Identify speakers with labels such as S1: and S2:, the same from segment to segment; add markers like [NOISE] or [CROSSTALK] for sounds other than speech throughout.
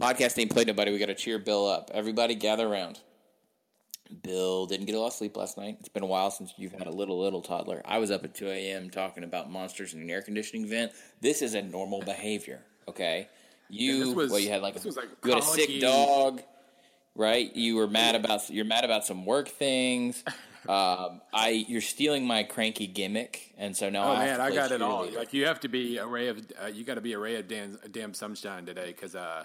S1: Podcast ain't played nobody. We got to cheer Bill up. Everybody gather around. Bill didn't get a lot of sleep last night. It's been a while since you've had a little, little toddler. I was up at 2 a.m. talking about monsters in an air conditioning vent. This is a normal behavior, okay? You,
S2: this was-
S1: well, you had like,
S2: was like
S1: you had a sick dog, right? You were mad about, you're mad about some work things. [LAUGHS] Um, I, you're stealing my cranky gimmick, and so now
S2: Oh
S1: I
S2: man,
S1: to
S2: I got it all. Like you have to be a ray of uh, you got to be a ray of damn, damn sunshine today because uh,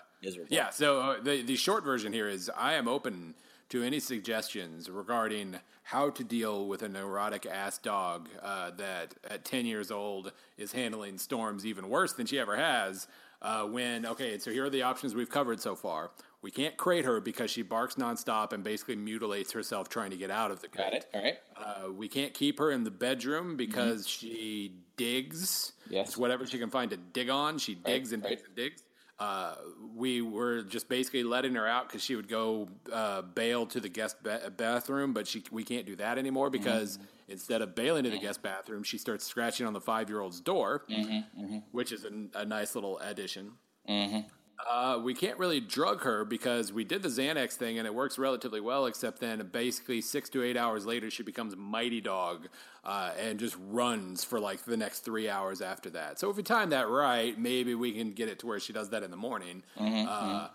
S2: Yeah. So uh, the the short version here is I am open to any suggestions regarding how to deal with a neurotic ass dog uh, that at ten years old is handling storms even worse than she ever has. Uh, when okay, so here are the options we've covered so far. We can't crate her because she barks nonstop and basically mutilates herself trying to get out of the crate.
S1: Got it. All right.
S2: Uh, we can't keep her in the bedroom because she digs.
S1: Yes.
S2: It's whatever she can find to dig on. She digs and
S1: right.
S2: digs and digs. Uh, we were just basically letting her out because she would go uh, bail to the guest ba- bathroom, but she we can't do that anymore because mm-hmm. instead of bailing to the mm-hmm. guest bathroom, she starts scratching on the five year old's door, mm-hmm. which is a, a nice little addition. Uh, we can't really drug her because we did the Xanax thing and it works relatively well, except then basically six to eight hours later, she becomes mighty dog uh, and just runs for like the next three hours after that. So if we time that right, maybe we can get it to where she does that in the morning. Uh,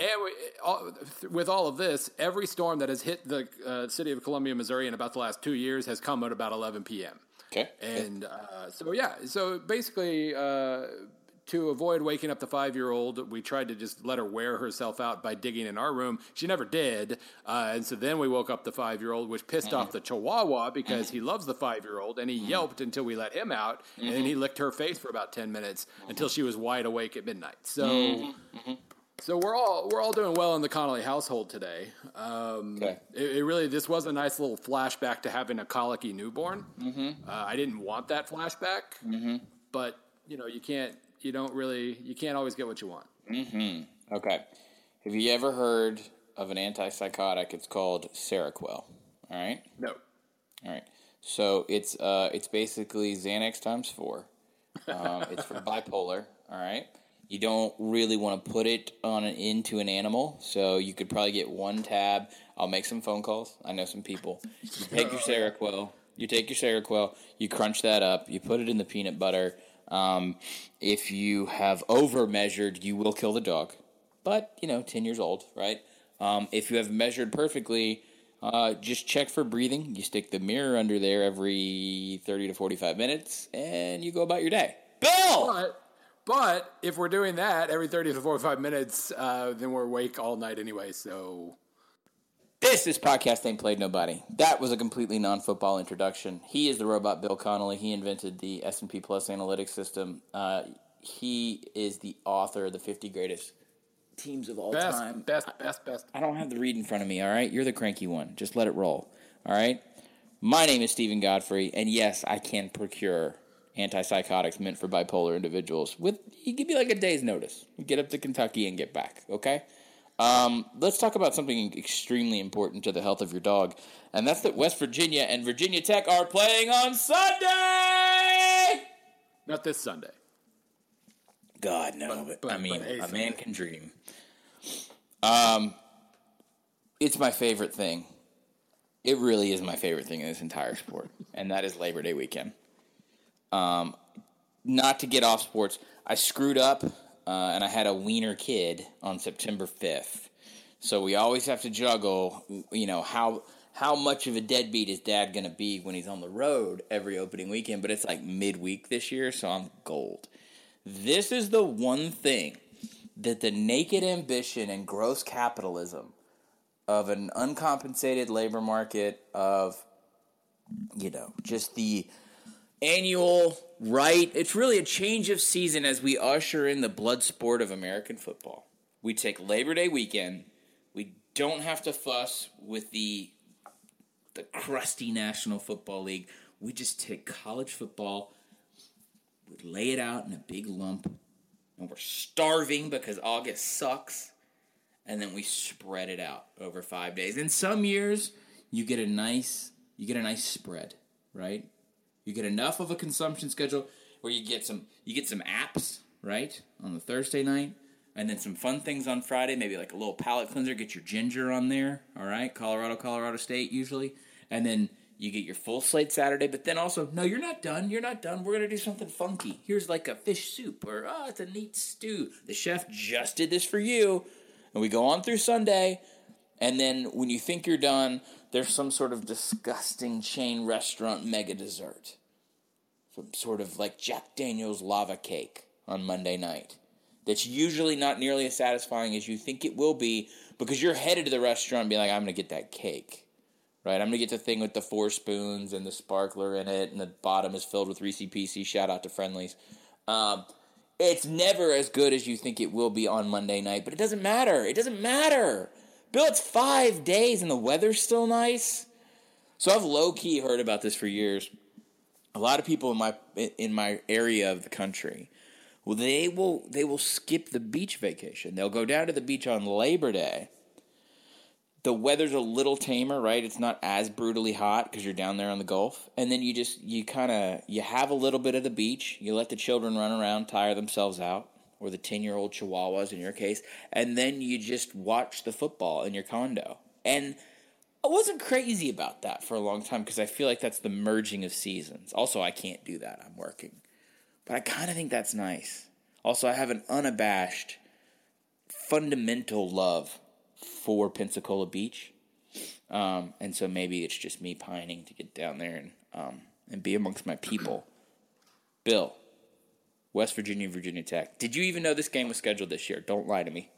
S2: and we, all, with all of this, every storm that has hit the uh, city of Columbia, Missouri in about the last two years has come at about 11 p.m.
S1: Okay.
S2: And uh, so, yeah, so basically, uh, to avoid waking up the five year old, we tried to just let her wear herself out by digging in our room. She never did. Uh, and so then we woke up the five year old, which pissed off the chihuahua because he loves the five year old and he yelped until we let him out. And then he licked her face for about 10 minutes until she was wide awake at midnight. So. So we're all we're all doing well in the Connelly household today. Um,
S1: Okay.
S2: it, it really this was a nice little flashback to having a colicky newborn. Mm-hmm. Uh, I didn't want that flashback, mm-hmm. but you know you can't you don't really you can't always get what you want. Mm-hmm.
S1: Okay. Have you ever heard of an antipsychotic? It's called Seroquel. All right.
S2: No,
S1: All right. So it's uh it's basically Xanax times four. Um, it's for [LAUGHS] bipolar. All right. You don't really want to put it on an, into an animal, so you could probably get one tab. I'll make some phone calls. I know some people. You take your [LAUGHS] Seroquel. You take your Seroquel. You crunch that up. You put it in the peanut butter. Um, if you have over measured, you will kill the dog. But you know, ten years old, right? Um, if you have measured perfectly, uh, just check for breathing. You stick the mirror under there every 30 to 45 minutes, and you go about your day. Bill!
S2: but but if we're doing that every thirty to forty five minutes, uh, then we're awake all night anyway. So
S1: This is Podcast Ain't Played Nobody. That was a completely non-football introduction. He is the robot Bill Connelly. He invented the S&P Plus analytics system. Uh, he is the author of the 50 greatest teams of all
S2: best
S1: time.
S2: best best best.
S1: I don't have the read in front of me, all right? You're the cranky one. Just let it roll, all right? My name is Steven Godfrey, and yes, I can procure antipsychotics meant for bipolar individuals. With you give me like a day's notice. You get up to Kentucky and get back, okay? Um, let's talk about something extremely important to the health of your dog, and that's that West Virginia and Virginia Tech are playing on Sunday.
S2: Not this Sunday.
S1: God no, but,
S2: but-
S1: I mean,
S2: but a
S1: a
S2: Sunday.
S1: man can dream. Um, it's my favorite thing. It really is my favorite thing in this entire sport, and that is Labor Day weekend. Um, not to get off sports, I screwed up, uh, and I had a wiener kid on September fifth. So we always have to juggle, you know how how much of a deadbeat is Dad going to be when he's on the road every opening weekend? But it's like midweek this year, so I'm gold. This is the one thing that the naked ambition and gross capitalism of an uncompensated labor market of you know just the annual right? It's really a change of season as we usher in the blood sport of american football. We take labor day weekend. We don't have to fuss with the the crusty national football league. We just take college football. We lay it out in a big lump and we're starving because august sucks and then we spread it out over five days. In some years, you get a nice you get a nice spread, right? You get enough of a consumption schedule where you get some you get some apps, right, on the Thursday night, and then some fun things on Friday, maybe like a little palate cleanser, get your ginger on there, all right? Colorado, Colorado State usually. And then you get your full slate Saturday, but then also, no, you're not done. You're not done. We're to do something funky. Here's like a fish soup or, oh, it's a neat stew. The chef just did this for you. And we go on through Sunday. And then when you think you're done, there's some sort of disgusting chain restaurant mega dessert. Some sort of like Jack Daniels lava cake on Monday night. That's usually not nearly as satisfying as you think it will be because you're headed to the restaurant being like, I'm going to get that cake right? I'm gonna get the thing with the four spoons and the sparkler in it, and the bottom is filled with Reese's Pieces. Shout out to Friendly's. Um, it's never as good as you think it will be on Monday night, but it doesn't matter. It doesn't matter. Bill, it's five days and the weather's still nice. So I've low key heard about this for years. A lot of people in my in my area of the country, well, they will they will skip the beach vacation. They'll go down to the beach on Labor Day the weather's a little tamer, right? It's not as brutally hot because you're down there on the Gulf, and then you just you kind of you have a little bit of the beach. You let the children run around, tire themselves out, or the ten year old chihuahuas in your case, and then you just watch the football in your condo. And I wasn't crazy about that for a long time because I feel like that's the merging of seasons. Also, I can't do that; I'm working, but I kind of think that's nice. Also, I have an unabashed, fundamental love for Pensacola Beach. Um, and so maybe it's just me pining to get down there and um, and be amongst my people. Bill, West Virginia, Virginia Tech. Did you even know this game was scheduled this year? Don't lie to me.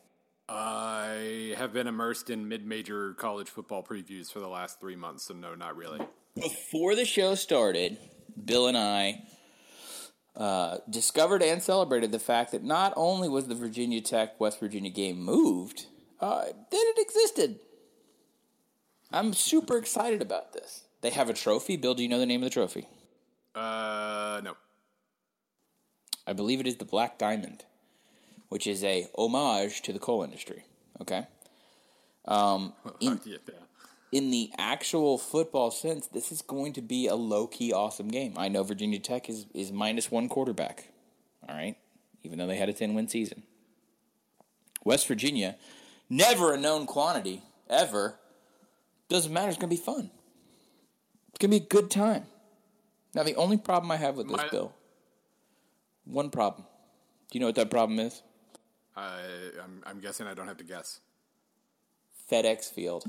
S2: I have been immersed in mid-major college football previews for the last three months, so no, not really.
S1: Before the show started, Bill and I uh, discovered and celebrated the fact that not only was the Virginia Tech West Virginia game moved, uh, that it existed. I'm super excited about this. They have a trophy. Bill, do you know the name of the trophy?
S2: Uh, no.
S1: I believe it is the Black Diamond, which is a homage to the coal industry. Okay. Um, in, in the actual football sense, this is going to be a low key awesome game. I know Virginia Tech is, is minus one quarterback. All right. Even though they had a 10 win season. West Virginia Never a known quantity, ever. Doesn't matter. It's going to be fun. It's going to be a good time. Now, the only problem I have with this My, bill, one problem. Do you know what that problem is?
S2: I, I'm, I'm guessing I don't have to guess.
S1: FedEx Field,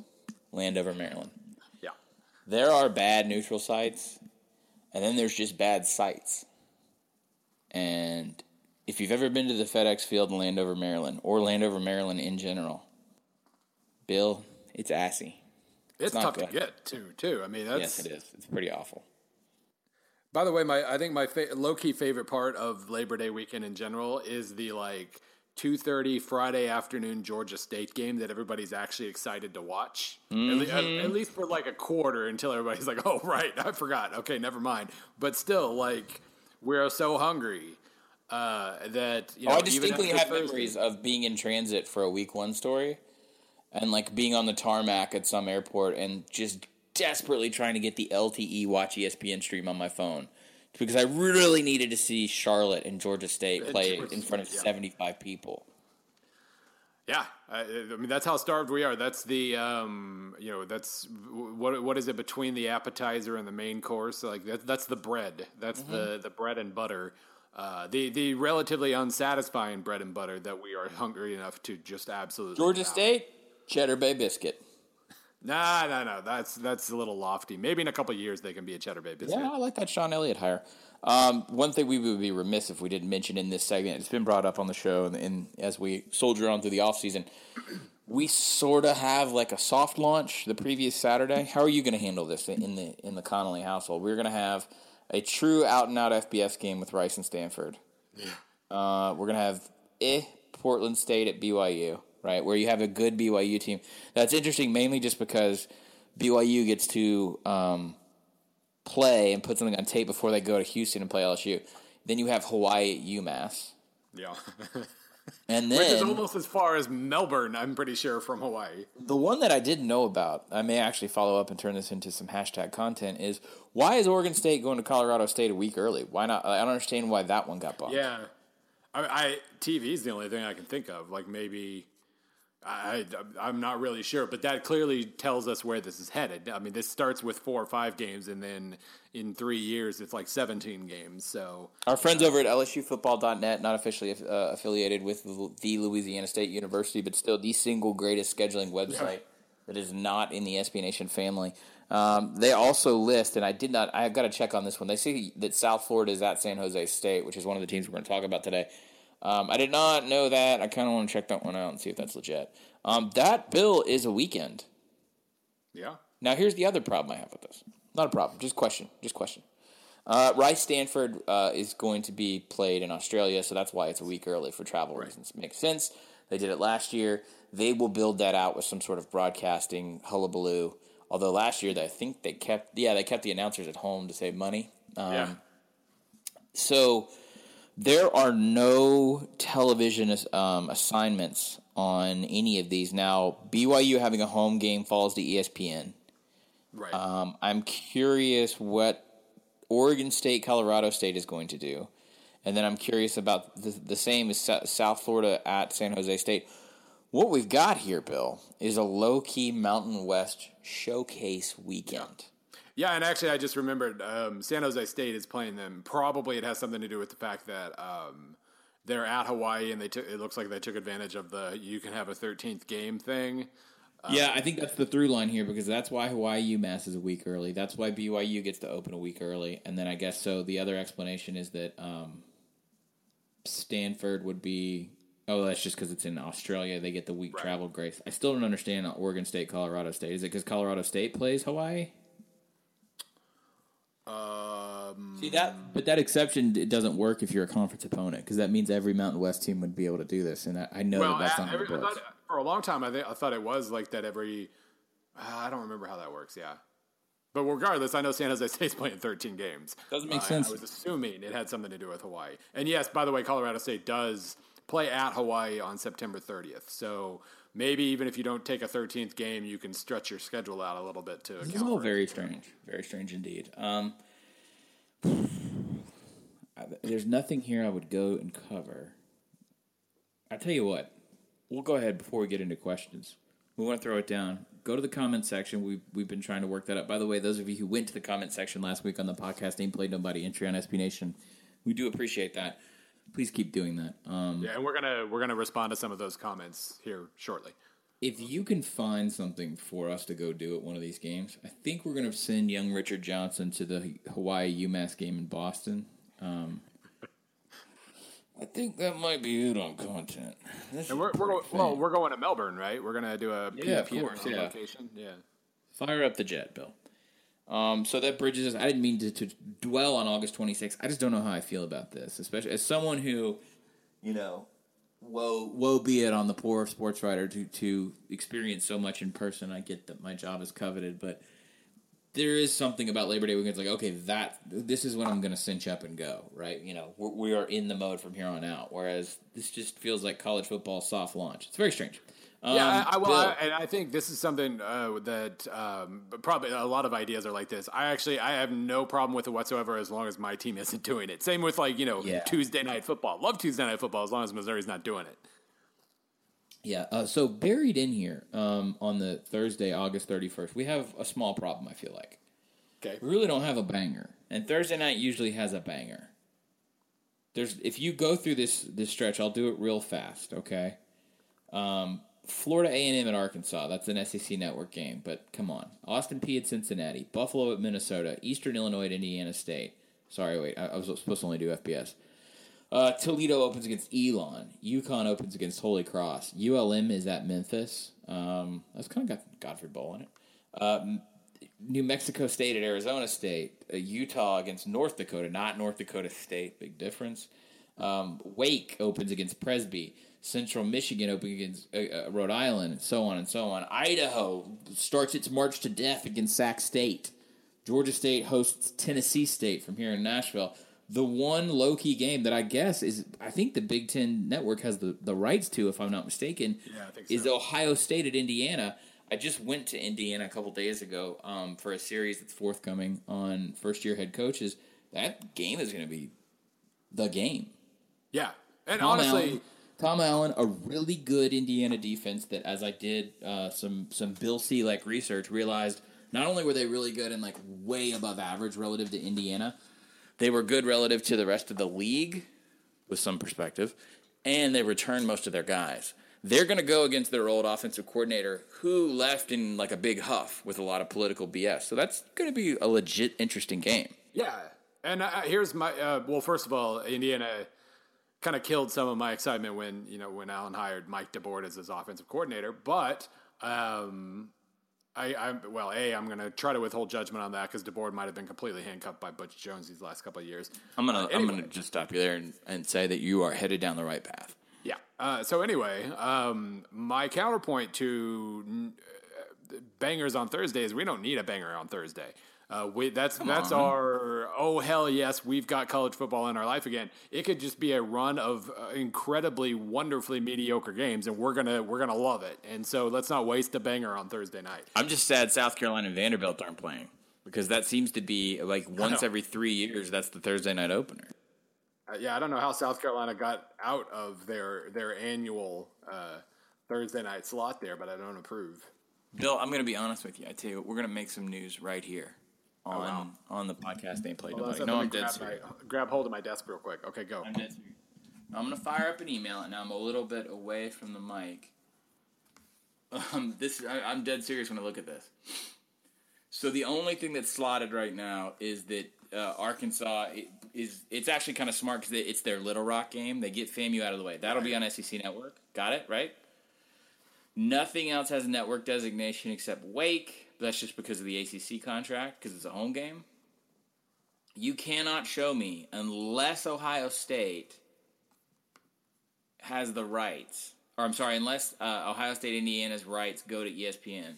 S1: Landover, Maryland.
S2: Yeah.
S1: There are bad neutral sites, and then there's just bad sites. And if you've ever been to the FedEx Field in Landover, Maryland, or Landover, Maryland in general, Bill, it's assy.
S2: It's, it's tough good. to get to, Too. I mean, that's
S1: yes, it is. It's pretty awful.
S2: By the way, my I think my fa- low key favorite part of Labor Day weekend in general is the like two thirty Friday afternoon Georgia State game that everybody's actually excited to watch. Mm-hmm. At, le- at, least for like a quarter until everybody's like, "Oh right, I forgot." Okay, never mind. But still, like we're so hungry uh, that you know. Oh,
S1: I distinctly have Thursday, memories of being in transit for a week one story and like being on the tarmac at some airport and just desperately trying to get the LTE watch ESPN stream on my phone because I really needed to see Charlotte and Georgia State play in front of yeah. 75 people.
S2: Yeah, I, I, mean that's how starved we are. That's the um, you know that's what what is it between the appetizer and the main course? Like that, that's the bread. That's mm-hmm. the the bread and butter. Uh, the the relatively unsatisfying bread and butter that we are hungry enough to just absolutely
S1: Georgia State Cheddar Bay biscuit.
S2: Nah, no, no, that's that's a little lofty. Maybe in a couple years they can be a Cheddar Bay biscuit.
S1: Yeah, I like that Shawn Elliott hire. Um, one thing we would be remiss if we didn't mention in this segment, it's been brought up on the show, and, and as we soldier on through the off season, we sort of have like a soft launch the previous Saturday. How are you going to handle this in the in the Connelly household? We're going to have a true out and out FBS game with Rice and Stanford. Yeah. Uh, we're going to have eh, Portland State at BYU right? Where you have a good BYU team. That's interesting, mainly just because BYU gets to um, play and put something on tape before they go to Houston and play LSU. Then you have Hawaii at UMass.
S2: Yeah. [LAUGHS]
S1: and then
S2: Which is almost as far as Melbourne, I'm pretty sure, from Hawaii.
S1: The one that I didn't know about, I may actually follow up and turn this into some hashtag content, is why is Oregon State going to Colorado State a week early? Why not? I don't understand why that one got bumped.
S2: Yeah. I, I TV is the only thing I can think of. Like maybe I, I am not really sure, but that clearly tells us where this is headed. I mean, this starts with four or five games, and then in three years, it's like 17 games. So
S1: our friends over at LSUFootball.net, not officially uh, affiliated with the Louisiana State University, but still the single greatest scheduling website that is not in the SB Nation family. Um, they also list, and I did not. I've got to check on this one. They say that South Florida is at San Jose State, which is one of the teams we're going to talk about today. Um, I did not know that. I kind of want to check that one out and see if that's legit. Um, that bill is a weekend.
S2: Yeah.
S1: Now here's the other problem I have with this. Not a problem. Just question. Just question. Uh, Rice Stanford uh, is going to be played in Australia, so that's why it's a week early for travel right. reasons. Makes sense. They did it last year. They will build that out with some sort of broadcasting hullabaloo. Although last year, I think they kept yeah they kept the announcers at home to save money. Um, yeah. So there are no television um, assignments on any of these. Now, BYU having a home game falls to ESPN.
S2: Right.
S1: Um, I'm curious what Oregon State, Colorado State is going to do. And then I'm curious about the, the same as South Florida at San Jose State. What we've got here, Bill, is a low key Mountain West showcase weekend.
S2: Yeah. Yeah, and actually, I just remembered um, San Jose State is playing them. Probably it has something to do with the fact that um, they're at Hawaii, and they took. It looks like they took advantage of the you can have a thirteenth game thing.
S1: Um, yeah, I think that's the through line here because that's why Hawaii UMass is a week early. That's why BYU gets to open a week early, and then I guess so. The other explanation is that um, Stanford would be. Oh, that's just because it's in Australia. They get the week right. travel grace. I still don't understand Oregon State, Colorado State. Is it because Colorado State plays Hawaii?
S2: Um,
S1: See that, but that exception it doesn't work if you're a conference opponent because that means every Mountain West team would be able to do this, and I, I know well, that that's not every, the books.
S2: for a long time, I, think, I thought it was like that. Every uh, I don't remember how that works. Yeah, but regardless, I know San Jose [LAUGHS] State's playing 13 games.
S1: Doesn't make uh, sense.
S2: I was assuming it had something to do with Hawaii, and yes, by the way, Colorado State does play at Hawaii on September 30th. So maybe even if you don't take a 13th game, you can stretch your schedule out a little bit to
S1: this. Is all very strange, very strange indeed. Um, [SIGHS] there's nothing here I would go and cover. I tell you what, we'll go ahead before we get into questions. We want to throw it down. Go to the comment section. We've, we've been trying to work that up. By the way, those of you who went to the comment section last week on the podcast Ain't Played Nobody entry on SB Nation, we do appreciate that. Please keep doing that. Um,
S2: yeah, and we're gonna we're gonna respond to some of those comments here shortly
S1: if you can find something for us to go do at one of these games, I think we're going to send young Richard Johnson to the Hawaii UMass game in Boston. Um, I think that might be it on content.
S2: and we're, we're well, we're going to Melbourne, right? We're going to do a
S1: yeah, of course, yeah.
S2: location. Yeah.
S1: Fire up the jet, Bill. Um, so that bridges us. I didn't mean to, to dwell on August 26th. I just don't know how I feel about this, especially as someone who, you know, woe woe be it on the poor sports writer to to experience so much in person. I get that my job is coveted, but there is something about Labor Day weekend. It's like, okay, that this is when I'm going to cinch up and go, right? You know, we're, we are in the mode from here on out. Whereas this just feels like college football soft launch. It's very strange.
S2: Um, yeah, I, I, well, I, and I think this is something uh, that um, probably a lot of ideas are like this. I actually I have no problem with it whatsoever as long as my team [LAUGHS] isn't doing it. Same with like you know yeah. Tuesday night football. Love Tuesday night football as long as Missouri's not doing it.
S1: Yeah. Uh, so buried in here um, on the Thursday, August thirty first, we have a small problem. I feel like.
S2: Okay.
S1: We really don't have a banger, and Thursday night usually has a banger. There's if you go through this this stretch, I'll do it real fast. Okay. Um, Florida A&M at Arkansas. That's an SEC network game, but come on. Austin Peay at Cincinnati. Buffalo at Minnesota. Eastern Illinois at Indiana State. Sorry, wait. I, I was supposed to only do FBS. Uh, Toledo opens against Elon. UConn opens against Holy Cross. ULM is at Memphis. Um, that's kind of got Godfrey Bowl in it. Uh, New Mexico State at Arizona State. Uh, Utah against North Dakota, not North Dakota State. Big difference. Um, Wake opens against Presby. Central Michigan open against uh, uh, Rhode Island, and so on and so on. Idaho starts its march to death against Sac State. Georgia State hosts Tennessee State from here in Nashville. The one low key game that I guess is, I think the Big Ten Network has the, the rights to, if I'm not mistaken,
S2: yeah, so.
S1: is Ohio State at Indiana. I just went to Indiana a couple days ago um, for a series that's forthcoming on first year head coaches. That game is going to be the game.
S2: Yeah, And honestly,
S1: Tom Allen, a really good Indiana defense that, as I did uh, some some Bill C like research, realized not only were they really good and like way above average relative to Indiana, they were good relative to the rest of the league with some perspective, and they returned most of their guys. They're going to go against their old offensive coordinator who left in like a big huff with a lot of political BS. So that's going to be a legit interesting game.
S2: Yeah, and uh, here's my uh, well. First of all, Indiana kind of killed some of my excitement when you know when Allen hired Mike DeBord as his offensive coordinator. But um, I, I'm well. A, I'm going to try to withhold judgment on that because DeBord might have been completely handcuffed by Butch Jones these last couple of years.
S1: I'm gonna
S2: Uh,
S1: I'm gonna just stop you there and, and say that you are headed down the right path.
S2: Yeah. Uh, so anyway, um, my counterpoint to uh, bangers on Thursday is we don't need a banger on Thursday. Uh, we, that's that's
S1: on.
S2: our oh hell yes we've got college football in our life again. It could just be a run of uh, incredibly wonderfully mediocre games, and we're gonna we're gonna love it. And so let's not waste a banger on Thursday night.
S1: I'm just sad South Carolina and Vanderbilt aren't playing because that seems to be like once every three years. That's the Thursday night opener.
S2: Uh, yeah, I don't know how South Carolina got out of their their annual uh, Thursday night slot there, but I don't approve.
S1: Bill, I'm going to be honest with you. I tell you what, we're going to make some news right here on
S2: Oh, wow.
S1: on the podcast. Ain't played
S2: Hold
S1: nobody. No, I'm dead
S2: grab,
S1: serious.
S2: my, grab hold of my desk real quick. Okay, go.
S1: I'm dead serious. I'm going to fire up an email, and now I'm a little bit away from the mic. [LAUGHS] Um, this I, I'm dead serious when I look at this. So the only thing that's slotted right now is that uh, Arkansas is. It's actually kind of smart because it's their Little Rock game. They get FAMU out of the way. That'll be on SEC Network. Got it right. Nothing else has a network designation except Wake. But that's just because of the ACC contract because it's a home game. You cannot show me unless Ohio State has the rights, or I'm sorry, unless uh, Ohio State Indiana's rights go to ESPN.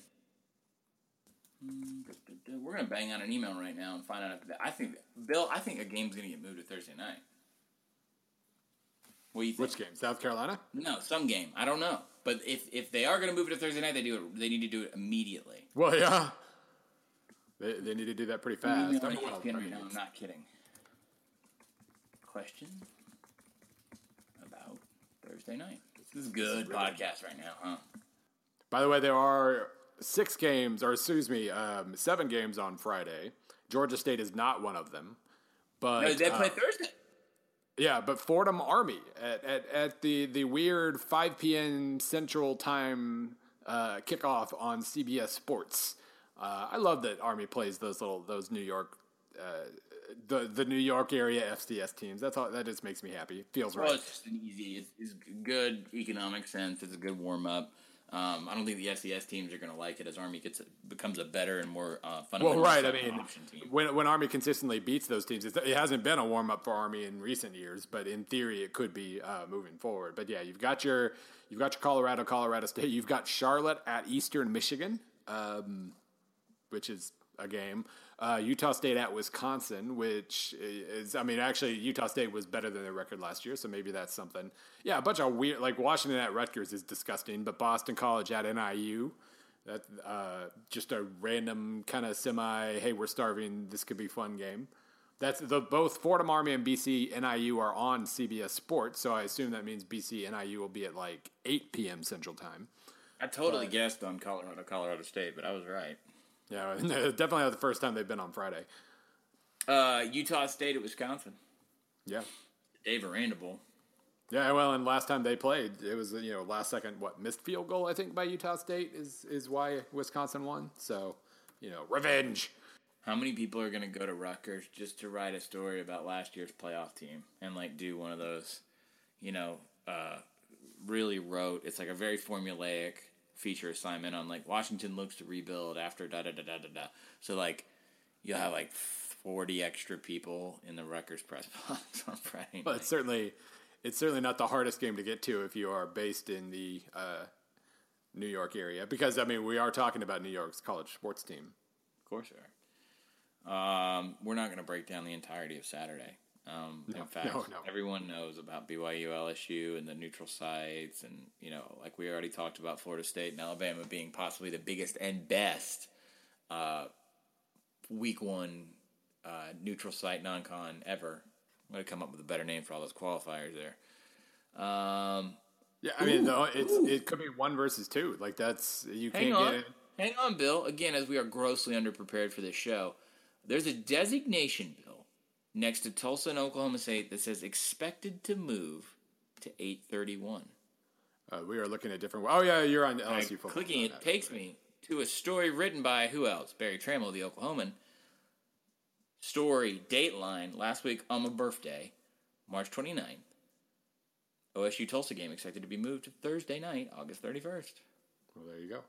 S1: We're gonna bang on an email right now and find out. If I think Bill, I think a game's gonna get moved to Thursday night. What do you think?
S2: Which game? South Carolina?
S1: No, some game. I don't know. But if if they are gonna move it to Thursday night, they do it. They need to do it immediately.
S2: Well, yeah. They, they need to do that pretty fast.
S1: Email
S2: I'm-
S1: on
S2: well,
S1: ESPN right now, I'm not kidding. Question about Thursday night. This is good podcast right now, huh?
S2: By the way, there are six games, or excuse me, um, seven games on Friday. Georgia State is not one of them. But
S1: No, they play
S2: uh,
S1: Thursday.
S2: Yeah, but Fordham Army at, at, at the, the weird 5 p.m. Central Time uh, kickoff on CBS Sports. Uh, I love that Army plays those little those New York uh, the the New York area FCS teams. That's all. That just makes me happy. Feels right.
S1: Well, it's just an easy. It's, it's good economic sense. It's a good warm up. Um, I don't think the FCS teams are going to like it as Army gets becomes a better and more uh,
S2: Well,
S1: fundamental
S2: right. I mean,
S1: option team.
S2: when when Army consistently beats those teams, it's, it hasn't been a warm up for Army in recent years, but in theory, it could be uh, moving forward. But yeah, you've got your you've got your Colorado, Colorado State. You've got Charlotte at Eastern Michigan, um, which is a game. Uh, Utah State at Wisconsin, which is, I mean, actually, Utah State was better than their record last year, so maybe that's something. Yeah, a bunch of weird, like Washington at Rutgers is disgusting, but Boston College at NIU, that uh, just a random kind of semi. Hey, we're starving. This could be fun game. That's the both Fordham Army and BC NIU are on CBS Sports, so I assume that means BC NIU will be at like 8 p.m. Central Time.
S1: I totally guessed on Colorado, Colorado State, but I was right.
S2: Yeah, [LAUGHS] definitely not the first time they've been on Friday.
S1: Uh, Utah State at Wisconsin.
S2: Yeah,
S1: Dave Aranda Bowl.
S2: yeah. Well, and last time they played, it was you know last second what missed field goal I think by Utah State is is why Wisconsin won. So you know revenge.
S1: How many people are going to go to Rutgers just to write a story about last year's playoff team and like do one of those, you know, uh, really wrote? It's like a very formulaic feature assignment on like Washington looks to rebuild after da da da da da da. So like you'll have like forty extra people in the Rutgers press [LAUGHS] box on Friday.
S2: But
S1: night.
S2: it's certainly it's certainly not the hardest game to get to if you are based in the uh, New York area because I mean we are talking about New York's college sports team.
S1: Of course, we are. Um, we're not going to break down the entirety of Saturday. Um, in [LAUGHS] fact,
S2: no, no.
S1: everyone knows about BYU, LSU, and the neutral sites, and you know, like we already talked about Florida State and Alabama being possibly the biggest and best uh, Week One uh, neutral site non-con ever. I'm going to come up with a better name for all those qualifiers there. Um,
S2: Yeah, I mean, though, it's it could be one versus two. Like that's you
S1: hang
S2: can't
S1: on,
S2: get it.
S1: hang on, Bill. Again, as we are grossly underprepared for this show, there's a designation bill next to Tulsa and Oklahoma State that says expected to move to 831.
S2: Uh, we are looking at different. Oh yeah, you're on LSU football.
S1: clicking it takes me to a story written by who else? Berry Tramel, the Oklahoman. Story, dateline, last week on my birthday, March 29th. OSU Tulsa game expected to be moved to Thursday night, August 31st.
S2: Well, there you go.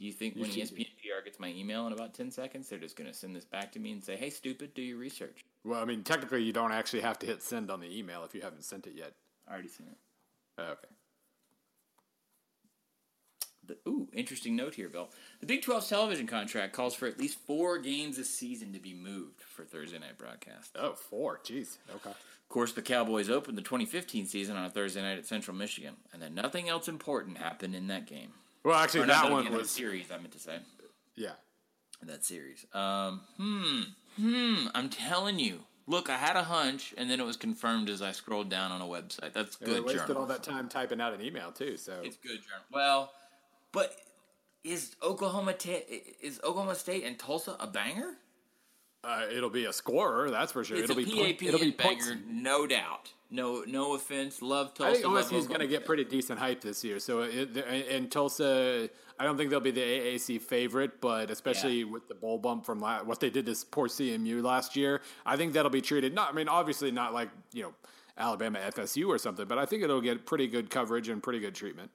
S1: Do you think when E
S2: see-
S1: ESPN PR gets my email in about 10 seconds, they're just going to send this back to me and say, hey, stupid, do your research?
S2: Well, I mean, technically, you don't actually have to hit send on the email if you haven't sent it yet.
S1: I already seen it.
S2: Uh, okay.
S1: The, ooh, interesting note here, Bill. The Big 12's television contract calls for at least four games a season to be moved for Thursday night broadcast.
S2: Oh, four. Jeez. Okay.
S1: Of course, the Cowboys opened the 2015 season on a Thursday night at Central Michigan, and then nothing else important happened in that game.
S2: Well, actually,
S1: Or
S2: that one
S1: game, that
S2: was
S1: series. I meant to say
S2: yeah.
S1: that series. Um, hmm, hmm. I'm telling you. Look, I had a hunch, and then it was confirmed as I scrolled down on a website. That's
S2: They
S1: good
S2: wasted all that time typing out an email too. So
S1: It's good journal. Well, but is Oklahoma is Oklahoma State and Tulsa a banger?
S2: Uh, it'll be a scorer, that's for sure.
S1: It's
S2: it'll
S1: a
S2: be
S1: PAP
S2: point- it'll be
S1: banger, no doubt. No, no offense. Love Tulsa.
S2: I think
S1: love
S2: OSU is going to get pretty decent hype this year. So, it, and Tulsa, I don't think they'll be the AAC favorite, but especially
S1: Yeah.
S2: with the bowl bump from la- what they did to poor CMU last year, I think that'll be treated. Not, I mean, obviously not like you know Alabama FSU or something, but I think it'll get pretty good coverage and pretty good treatment.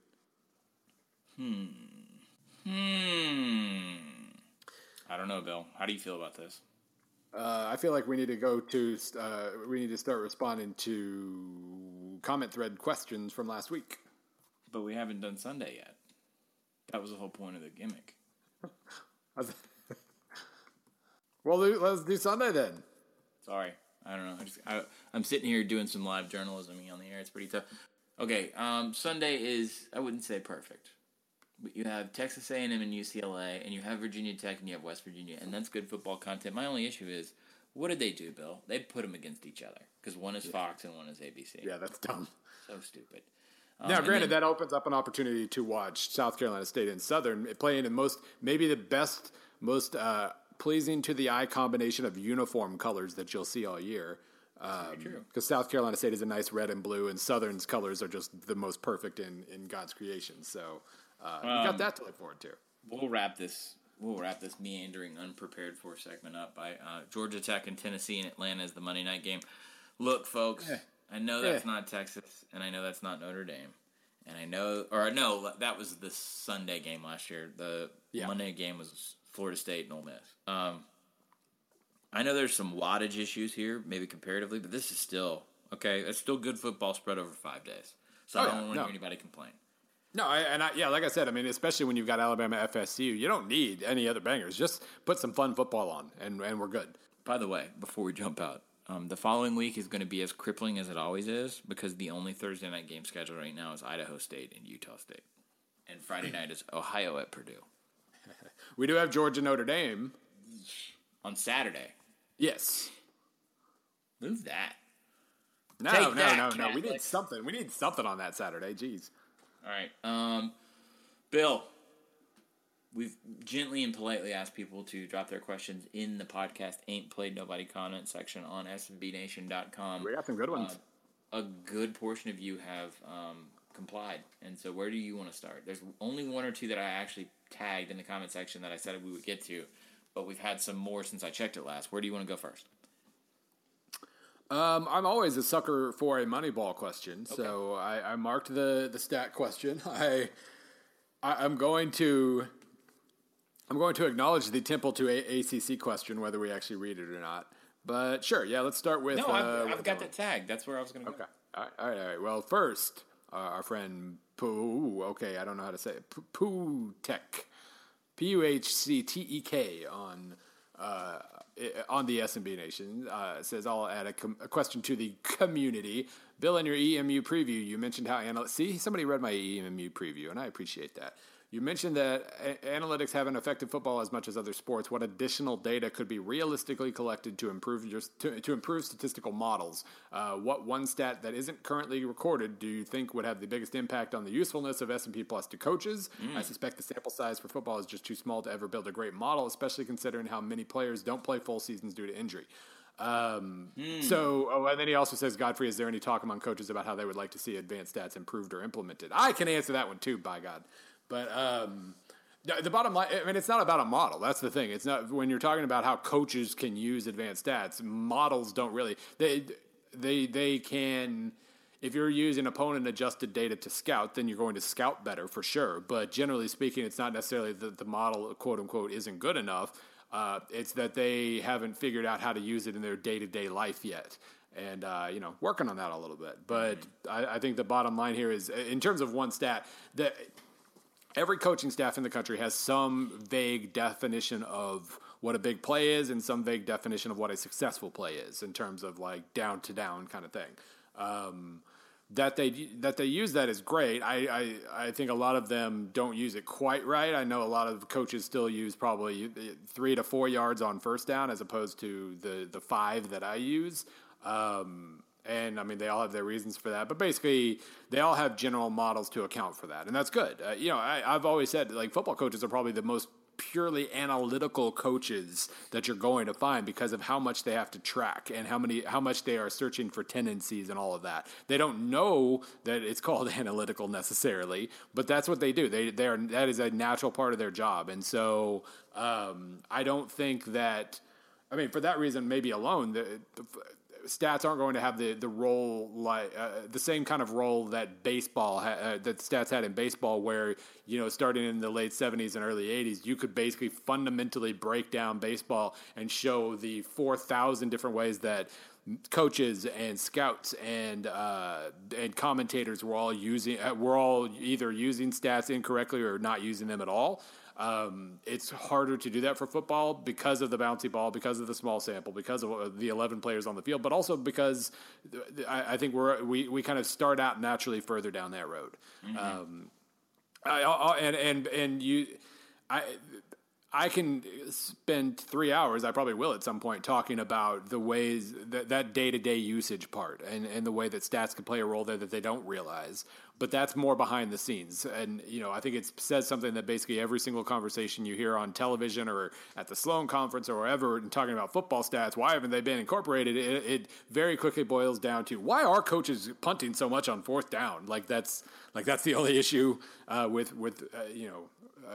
S1: Hmm. Hmm. I don't know, Bill. How do you feel about this?
S2: Uh, I feel like we need to go to uh, we need to start responding to comment thread questions from last week.
S1: But we haven't done Sunday yet. That was the whole point of the gimmick. [LAUGHS] [LAUGHS]
S2: well, let's do Sunday then.
S1: Sorry, I don't know. I just I, I'm sitting here doing some live journalism on the air. It's pretty tough. Okay, um, Sunday is I wouldn't say perfect, you have Texas A&M and UCLA, and you have Virginia Tech, and you have West Virginia, and that's good football content. My only issue is, what did they do, Bill? They put them against each other because one is Fox and one is ABC.
S2: Yeah, that's dumb.
S1: So stupid. Um,
S2: Now, granted,
S1: then-
S2: that opens up an opportunity to watch South Carolina State and Southern playing in most, maybe the best, most uh, pleasing to the eye combination of uniform colors that you'll see all year. Um,
S1: true.
S2: Because South Carolina State is a nice red and blue, and Southern's colors are just the most perfect in, in God's creation. So uh, you got that to look forward to.
S1: we'll wrap this we'll wrap this meandering unprepared for segment up by uh, Georgia Tech and Tennessee and Atlanta as the Monday night game. Look, folks, I know that's
S2: Eh.
S1: not Texas, and I know that's not Notre Dame, and I know or no, that was the Sunday game last year. The
S2: Yeah.
S1: Monday game was Florida State and Ole Miss. Um, I know there's some wattage issues here, maybe comparatively, but this is still okay. It's still good football spread over five days. So
S2: Oh,
S1: I don't want to
S2: no.
S1: hear anybody complain.
S2: No, I, and I, yeah, like I said, I mean, especially when you've got Alabama FSU, you don't need any other bangers. Just put some fun football on, and, and we're good.
S1: By the way, before we jump out, um, the following week is going to be as crippling as it always is because the only Thursday night game scheduled right now is Idaho State and Utah State, and Friday night is Ohio at Purdue [LAUGHS]
S2: We do have Georgia Notre Dame.
S1: on Saturday.
S2: Yes.
S1: Move that.
S2: No,
S1: Take
S2: no,
S1: that,
S2: no, no. We need something. We need something on that Saturday. Jeez.
S1: All right, um, Bill. We've gently and politely asked people to drop their questions in the podcast "Ain't Played Nobody" comment section on sbnation.com.
S2: We got some good ones.
S1: a good portion of you have um, complied. And so, where do you want to start? There's only one or two that I actually tagged in the comment section that I said we would get to, but we've had some more since I checked it last. Where do you want to go first?
S2: Um, I'm always a sucker for a Moneyball question, so I, I marked the the stat question. [LAUGHS] I, I I'm going to I'm going to acknowledge the Temple to a- ACC question, whether we actually read it or not. But sure, yeah, let's start with.
S1: No,
S2: uh,
S1: I've, I've got that tagged. That's where I was going to go.
S2: Okay. All right, all right, all right. Well, first, uh, our friend Pooh, okay, I don't know how to say it. P- Pooh Tech. P U H C T E K on uh, on the SB Nation uh, says I'll add a, com- a question to the community. Bill, in your EMU preview, you mentioned how analysts see somebody read my EMU preview, and I appreciate that. You mentioned that a- analytics haven't affected football as much as other sports. What additional data could be realistically collected to improve your, to, to improve statistical models? Uh, what one stat that isn't currently recorded do you think would have the biggest impact on the usefulness of S and P Plus to coaches? I suspect the sample size for football is just too small to ever build a great model, especially considering how many players don't play full seasons due to injury. Um, So, oh, and then he also says, Godfrey, is there any talk among coaches about how they would like to see advanced stats improved or implemented? I can answer that one too, by God. But um, the- bottom line, I mean, it's not about a model. That's the thing. It's not when you're talking about how coaches can use advanced stats. Models don't really. They they they can. If you're using opponent adjusted data to scout, then you're going to scout better for sure. But generally speaking, it's not necessarily that the model, quote unquote, isn't good enough. Uh, it's that they haven't figured out how to use it in their day to day life yet. And, uh, you know, working on that a little bit. But I, I think the bottom line here is in terms of one stat, that every coaching staff in the country has some vague definition of what a big play is and some vague definition of what a successful play is in terms of like down to down kind of thing. Um, that they that they use that is great. I, I I think a lot of them don't use it quite right. I know a lot of coaches still use probably three to four yards on first down as opposed to the the five that I use. Um, and I mean, they all have their reasons for that, but basically, they all have general models to account for that, and that's good. Uh, you know, I, I've always said like football coaches are probably the most purely analytical coaches that you're going to find because of how much they have to track and how many how much they are searching for tendencies and all of that. They don't know that it's [LAUGHS] called analytical necessarily, but that's what they do. They they are that is a natural part of their job, and so um, I don't think that. I mean, for that reason, maybe alone, the, the stats aren't going to have the the role like uh, the same kind of role that baseball ha- uh, that stats had in baseball, where you know starting in the late seventies and early eighties, you could basically fundamentally break down baseball and show the four thousand different ways that coaches and scouts and uh, and commentators were all using uh, were all either using stats incorrectly or not using them at all. Um, it's harder to do that for football because of the bouncy ball, because of the small sample, because of uh, the 11 players on the field, but also because I, I think we're, we, we kind of start out naturally further down that road. Um, I, I, and, and, and you, I, I can spend three hours, I probably will at some point, talking about the ways that that day to day usage part and, and the way that stats can play a role there that they don't realize. But that's more behind the scenes. And, you know, I think it says something that basically every single conversation you hear on television or at the Sloan conference or wherever and talking about football stats, why haven't they been incorporated? It, it very quickly boils down to why are coaches punting so much on fourth down? Like that's like that's the only issue uh, with with uh, you know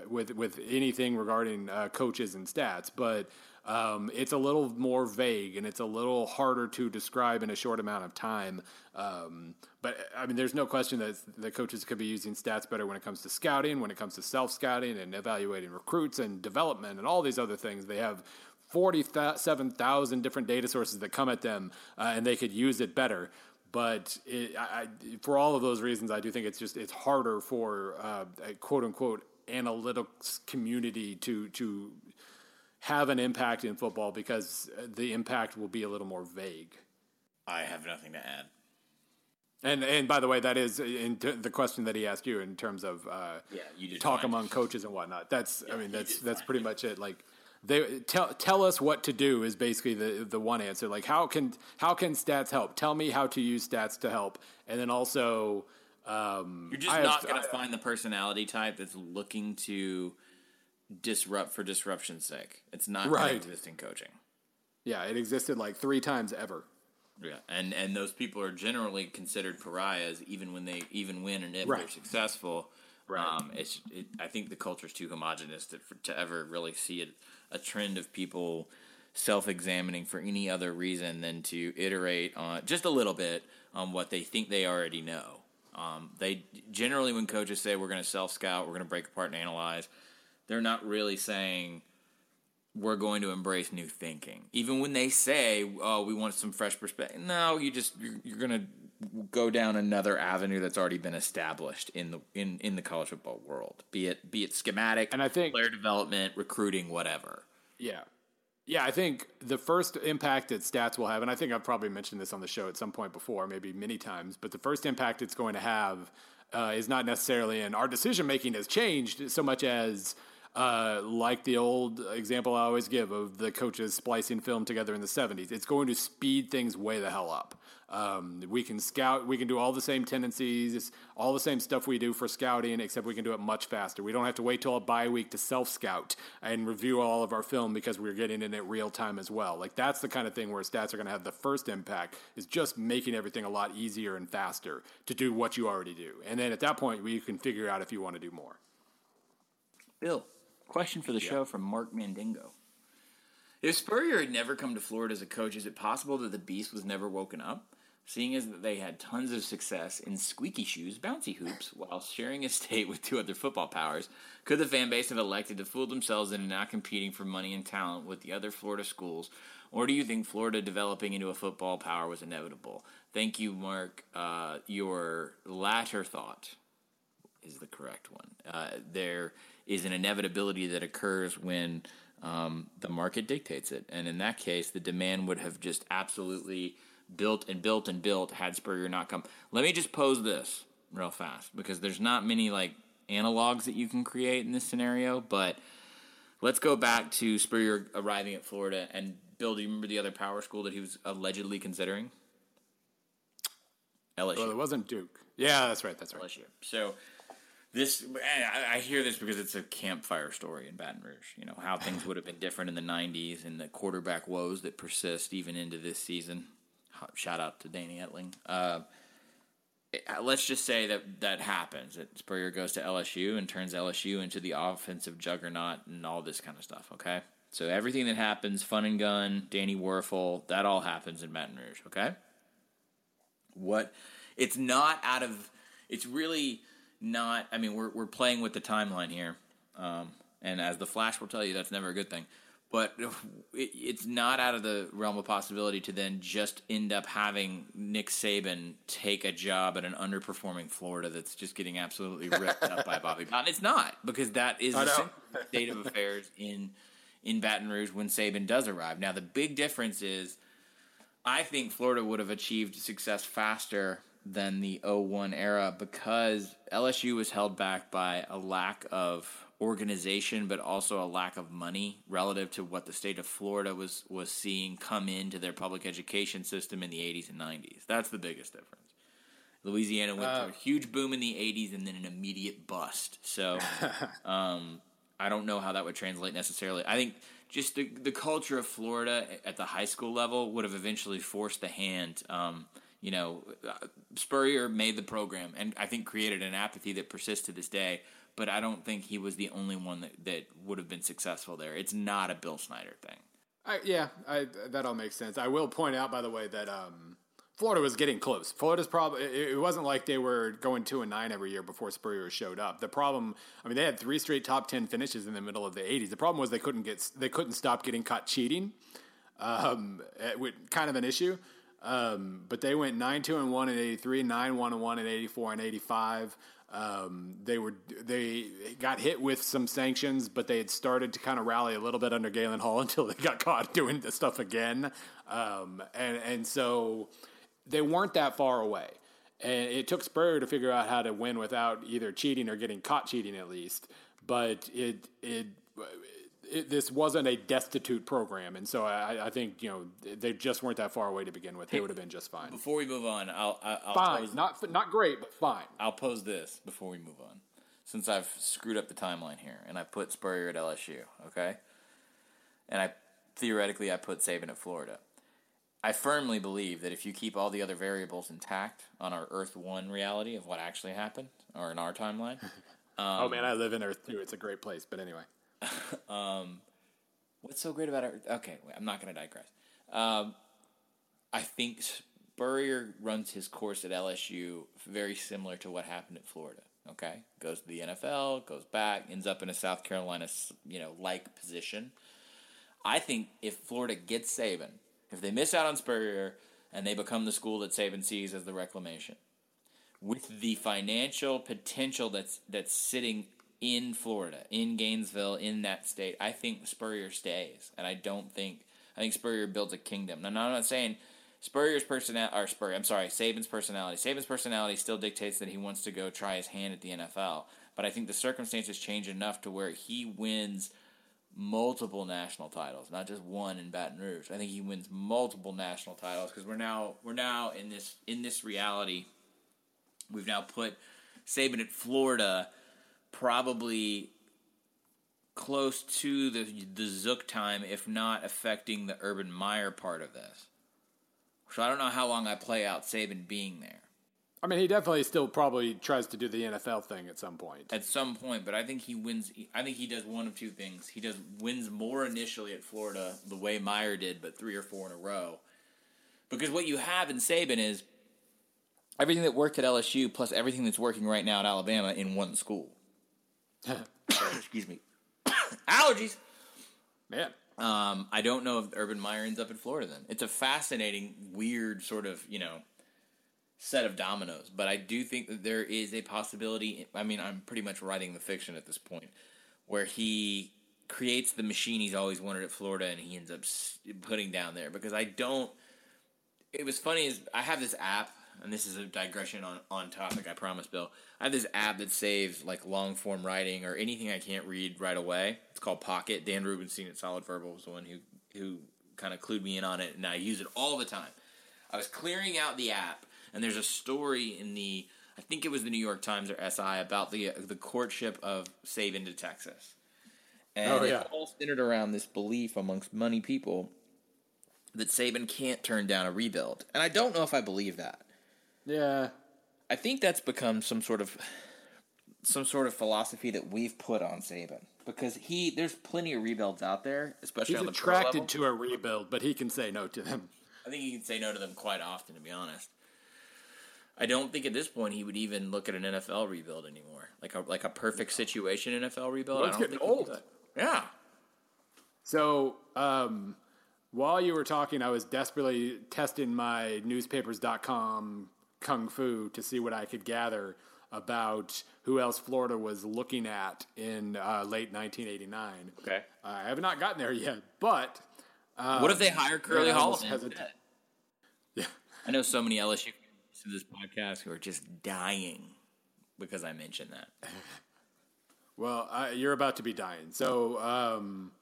S2: with with anything regarding uh, coaches and stats, but um, it's a little more vague and it's a little harder to describe in a short amount of time. Um, but I mean, there's no question that the coaches could be using stats better when it comes to scouting, when it comes to self scouting and evaluating recruits and development and all these other things. They have 47,000 different data sources that come at them, uh, and they could use it better but it, I, for all of those reasons, I do think it's just it's harder for uh, quote unquote analytics community to to have an impact in football because the impact will be a little more vague.
S1: I have nothing to add.
S2: And and by the way, that is in t- the question that he asked you in terms of uh,
S1: Yeah, you
S2: talk
S1: fine.
S2: among coaches and whatnot. That's I mean that's that's
S1: fine.
S2: pretty much it. Like they tell tell us what to do is basically the the one answer. Like how can how can stats help? Tell me how to use stats to help, and then also. Um,
S1: You're just
S2: I
S1: not going to find the personality type that's looking to disrupt for disruption's sake. It's not
S2: Right.
S1: to exist in coaching.
S2: Yeah, it existed like three times ever.
S1: Yeah, and and those people are generally considered pariahs, even when they even when and if
S2: Right.
S1: they're successful.
S2: Right.
S1: Um, it's it, I think the culture's too homogenous to, for, to ever really see it, a trend of people self-examining for any other reason than to iterate on just a little bit on what they think they already know. Um, they generally, when coaches say we're going to self scout, we're going to break apart and analyze, they're not really saying we're going to embrace new thinking. Even when they say, "Oh, we want some fresh perspective," no, you just you're, you're going to go down another avenue that's already been established in the in in the college football world. Be it be it schematic,
S2: And I think-
S1: player development, recruiting, whatever.
S2: Yeah. Yeah, I think the first impact that stats will have, and I think I've probably mentioned this on the show at some point before, maybe many times, but the first impact it's going to have uh, is not necessarily, in our decision making has changed so much as. Uh, like the old example I always give of the coaches splicing film together in the 70s. It's going to speed things way the hell up. Um, we can scout, we can do all the same tendencies, all the same stuff we do for scouting, except we can do it much faster. We don't have to wait till a bye week to self scout and review all of our film because we're getting in it real time as well. Like that's the kind of thing where stats are going to have the first impact is just making everything a lot easier and faster to do what you already do. And then at that point, you can figure out if you want to do more.
S1: Bill, question for the show from Mark Mandingo. If Spurrier had never come to Florida as a coach, is it possible that the beast was never woken up? Seeing as that they had tons of success in squeaky shoes, bouncy hoops, while sharing a state with two other football powers, could the fan base have elected to fool themselves into not competing for money and talent with the other Florida schools? Or do you think Florida developing into a football power was inevitable? Thank you, Mark. Uh, your latter thought is the correct one. Uh, there is an inevitability that occurs when um, the market dictates it. And in that case, the demand would have just absolutely built and built and built had Spurrier not come. Let me just pose this real fast because there's not many like analogs that you can create in this scenario, but let's go back to Spurrier arriving at Florida and Bill, do you remember the other power school that he was allegedly considering?
S2: LSU. Well, it wasn't Duke. Yeah, that's right. That's right.
S1: LSU. So this, I hear this because it's a campfire story in Baton Rouge. You know how things would have been different in the '90s and the quarterback woes that persist even into this season. Shout out to Danny Etling. Uh, uh, let's just say that that happens. That Spurrier goes to LSU and turns LSU into the offensive juggernaut and all this kind of stuff. Okay, so everything that happens, fun and gun, Danny Wuerffel, that all happens in Baton Rouge. Okay, what? It's not out of. It's really not. I mean, we're we're playing with the timeline here, um, and as the Flash will tell you, that's never a good thing but [LAUGHS] it's not out of the realm of possibility to then just end up having Nick Saban take a job at an underperforming Florida that's just getting absolutely ripped up by Bobby Bowden. It's not because that is the state of affairs in in Baton Rouge when Saban does arrive. Now the big difference is, I think Florida would have achieved success faster than the 01 era because LSU was held back by a lack of organization, but also a lack of money relative to what the state of Florida was was seeing come into their public education system in the 80s and 90s. That's the biggest difference. Louisiana went uh, through a huge boom in the 80s and then an immediate bust. So [LAUGHS] um, I don't know how that would translate necessarily. I think just the, the culture of Florida at the high school level would have eventually forced the hand. Um, you know, uh, Spurrier made the program and I think created an apathy that persists to this day but I don't think he was the only one that, that would have been successful there. It's not a Bill Snyder thing.
S2: I, yeah, I, that all makes sense. I will point out, by the way, that um, Florida was getting close. Florida's problem. It, it, wasn't like they were going two and nine every year before Spurrier showed up. The problem, I mean, they had three straight top ten finishes in the middle of the '80s. The problem was they couldn't get they couldn't stop getting caught cheating. Um, it, kind of an issue. Um, but they went nine two and one in '83, nine one and one in '84 and '85. Um, they were they got hit with some sanctions, but they had started to kind of rally a little bit under Galen Hall [LAUGHS] until they got caught doing the stuff again, um, and and so they weren't that far away. And it took Spurrier to figure out how to win without either cheating or getting caught cheating at least. But it it it, this wasn't a destitute program, and so I, I, think you know they just weren't that far away to begin with. They would have been just fine.
S1: Before we move on, I'll, I'll
S2: fine, pose, not not great, but fine.
S1: I'll pose this before we move on, since I've screwed up the timeline here, and I put Spurrier at LSU, okay, and I theoretically I put Saban at Florida. I firmly believe that if you keep all the other variables intact on our Earth One reality of what actually happened, or in our timeline.
S2: Um, [LAUGHS] oh man, I live in Earth Two. It's a great place, but anyway. [LAUGHS]
S1: um, what's so great about it? Okay, I'm not going to digress. Um, I think Spurrier runs his course at LSU very similar to what happened at Florida. Okay, goes to the NFL, goes back, ends up in a South Carolina, you know, like position. I think if Florida gets Saban, if they miss out on Spurrier and they become the school that Saban sees as the reclamation, with the financial potential that's that's sitting in Florida, in Gainesville, in that state. I think Spurrier stays, and I don't think I think Spurrier builds a kingdom. Now, I'm not saying Spurrier's personality, or Spurrier, I'm sorry, Saban's personality. Saban's personality still dictates that he wants to go try his hand at the NFL. But I think the circumstances change enough to where he wins multiple national titles, not just one in Baton Rouge. I think he wins multiple national titles because we're now we're now in this in this reality. We've now put Saban at Florida, probably close to the the Zook time, if not affecting the Urban Meyer part of this. So I don't know how long I play out Saban being there.
S2: I mean, he definitely still probably tries to do the NFL thing at some point.
S1: At some point, but I think he wins. I think he does one of two things. He does wins more initially at Florida, the way Meyer did, but three or four in a row. Because what you have in Saban is everything that worked at LSU plus everything that's working right now at Alabama in one school. [COUGHS] Excuse me. [COUGHS] Allergies.
S2: Man,
S1: Um, I don't know if Urban Meyer ends up in Florida. Then it's a fascinating, weird sort of you know set of dominoes. But I do think that there is a possibility. I mean, I'm pretty much writing the fiction at this point, where he creates the machine he's always wanted at Florida, and he ends up putting down there. Because I don't. It was funny is I have this app, and this is a digression on on topic. I promise, Bill. I have this app that saves like long form writing or anything I can't read right away. It's called Pocket. Dan Rubenstein at Solid Verbal was the one who who kind of clued me in on it, and I use it all the time. I was clearing out the app, and there's a story in the I think it was the New York Times or SI about the the courtship of Saban to Texas, and
S2: Oh, yeah.
S1: it's all centered around this belief amongst money people that Saban can't turn down a rebuild, and I don't know if I believe that.
S2: Yeah,
S1: I think that's become some sort of some sort of philosophy that we've put on Saban because he there's plenty of rebuilds out there, especially
S2: he's
S1: on the pro
S2: attracted
S1: level.
S2: to a rebuild, but he can say no to them.
S1: I think he can say no to them quite often, to be honest. I don't think at this point he would even look at an NFL rebuild anymore, like a like a perfect situation NFL rebuild.
S2: Well,
S1: I
S2: it's
S1: don't
S2: getting
S1: think
S2: old.
S1: Yeah,
S2: So, um, while you were talking, I was desperately testing my newspapers.com kung fu to see what I could gather about who else Florida was looking at in uh, late 1989.
S1: Okay.
S2: I have not gotten there yet, but
S1: what if they hire Curly
S2: yeah, I
S1: Hall?
S2: almost hesitate.
S1: instead?
S2: yeah,
S1: I know so many LSU fans to this podcast who are just dying because I mentioned that. [LAUGHS]
S2: well, uh, you're about to be dying. So, um,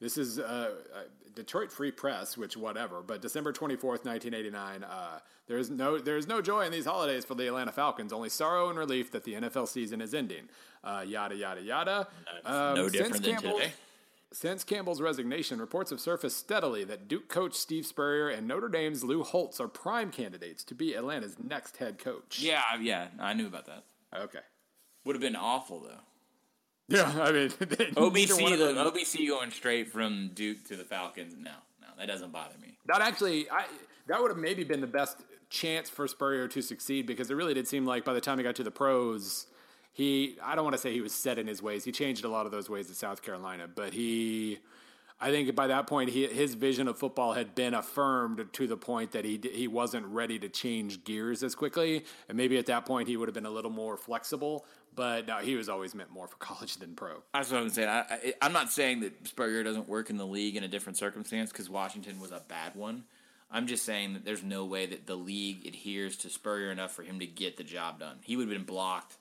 S2: this is uh, uh, Detroit Free Press, which whatever. But December twenty fourth, nineteen eighty nine. Uh, there is no there is no joy in these holidays for the Atlanta Falcons. Only sorrow and relief that the NFL season is ending. Uh, yada yada yada. Um,
S1: no different than today.
S2: Since Campbell's resignation, reports have surfaced steadily that Duke coach Steve Spurrier and Notre Dame's Lou Holtz are prime candidates to be Atlanta's next head coach.
S1: Yeah, yeah, I knew about that.
S2: Okay.
S1: Would have been awful though.
S2: Yeah, I mean, [LAUGHS] neither one
S1: OBC,
S2: of
S1: the,
S2: them-
S1: OBC going straight from Duke to the Falcons. No, no, that doesn't bother me.
S2: That actually, I that would have maybe been the best chance for Spurrier to succeed because it really did seem like by the time he got to the pros, he I don't want to say he was set in his ways. He changed a lot of those ways at South Carolina, but he. I think by that point, he, his vision of football had been affirmed to the point that he he wasn't ready to change gears as quickly, and maybe at that point he would have been a little more flexible. But no, he was always meant more for college than pro.
S1: That's what I'm saying. I, I'm not saying that Spurrier doesn't work in the league in a different circumstance because Washington was a bad one. I'm just saying that there's no way that the league adheres to Spurrier enough for him to get the job done. He would have been blocked.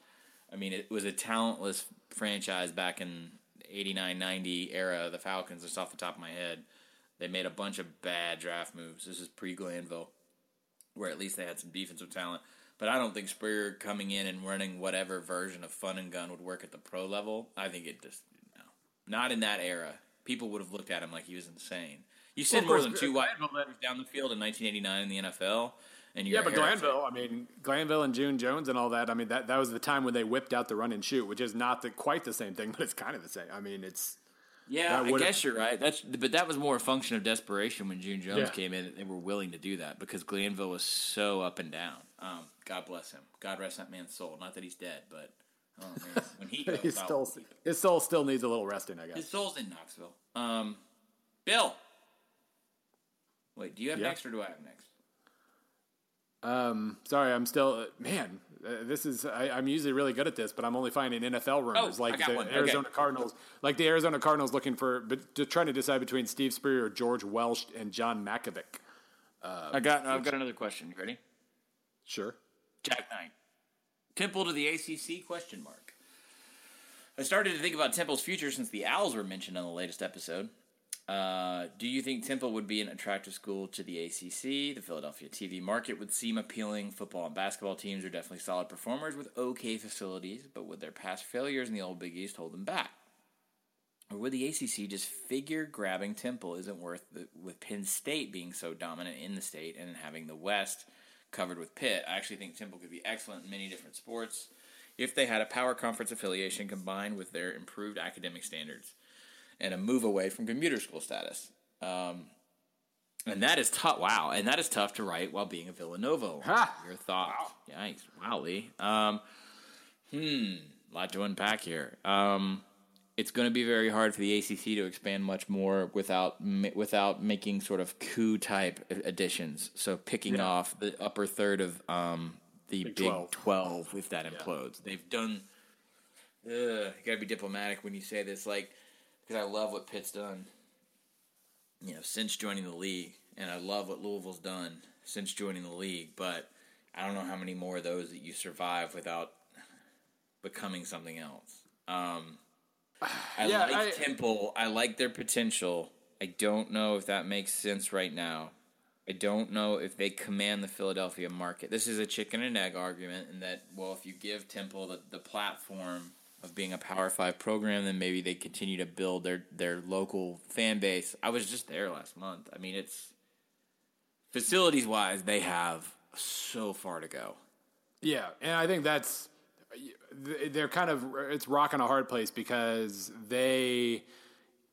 S1: I mean, it was a talentless franchise back in 89 90 era of the Falcons, just off the top of my head. They made a bunch of bad draft moves. This is pre Glanville, where at least they had some defensive talent. But I don't think Spurrier coming in and running whatever version of fun and gun would work at the pro level. I think it just no, not in that era. People would have looked at him like he was insane. You send
S2: of
S1: more than two
S2: Gr-
S1: wide receivers down the field in 1989 in the NFL, and
S2: Yeah, but. Glanville, I mean, Glanville and June Jones and all that. I mean, that that was the time when they whipped out the run and shoot, which is not the, quite the same thing, [LAUGHS] but it's kind of the same. I mean, it's
S1: Yeah, I guess you're right. That's but that was more a function of desperation when June Jones
S2: Yeah.
S1: came in. They were willing to do that because Glanville was so up and down. Um, God bless him. God rest that man's soul. Not that he's dead, but oh man, [LAUGHS] when he goes,
S2: his soul his soul still needs a little resting, I guess his
S1: soul's in Knoxville. Um, Bill, wait, do you have
S2: Yeah.
S1: next or do I have next?
S2: Um, sorry, I'm still uh, man. Uh, this is I, I'm usually really good at this, but I'm only finding NFL rumors
S1: Oh,
S2: like the
S1: one. Okay.
S2: Arizona Cardinals, like the Arizona Cardinals looking for, but trying to decide between Steve Spurrier, George Welsh, and John Mackovic.
S1: I got. I've got another question. You ready?
S2: Sure.
S1: Jack Knight. Temple to the ACC? Question mark. I started to think about Temple's future since the Owls were mentioned on the latest episode. Uh, do you think Temple would be an attractive school to the ACC? The Philadelphia TV market would seem appealing. Football and basketball teams are definitely solid performers with okay facilities, but would their past failures in the old Big East hold them back? Or would the ACC just figure grabbing Temple isn't worth the, with Penn State being so dominant in the state and having the West covered with Pitt? I actually think Temple could be excellent in many different sports if they had a power conference affiliation combined with their improved academic standards and a move away from commuter school status. Um, and that is tough. Wow, and that is tough to write while being a Villanova. Your thoughts? Yikes! Wow, Lee. Um, hmm, a lot to unpack here. Um, it's going to be very hard for the ACC to expand much more without without making sort of coup type additions. So picking off the upper third of um, the Big,
S2: 12.
S1: 12. if that implodes. They've done. Ugh, you got to be diplomatic when you say this, like because I love what Pitt's done. You know, since joining the league, and I love what Louisville's done since joining the league. But I don't know how many more of those that you survive without becoming something else. Um, I
S2: Yeah,
S1: like
S2: I-
S1: Temple. I like their potential. I don't know if that makes sense right now. I don't know if they command the Philadelphia market. This is a chicken and egg argument, in that, well, if you give Temple the, the platform of being a Power Five program, then maybe they continue to build their, their local fan base. I was just there last month. I mean, it's facilities wise, they have so far to go.
S2: Yeah, and I think that's they're kind of it's rocking a hard place because they.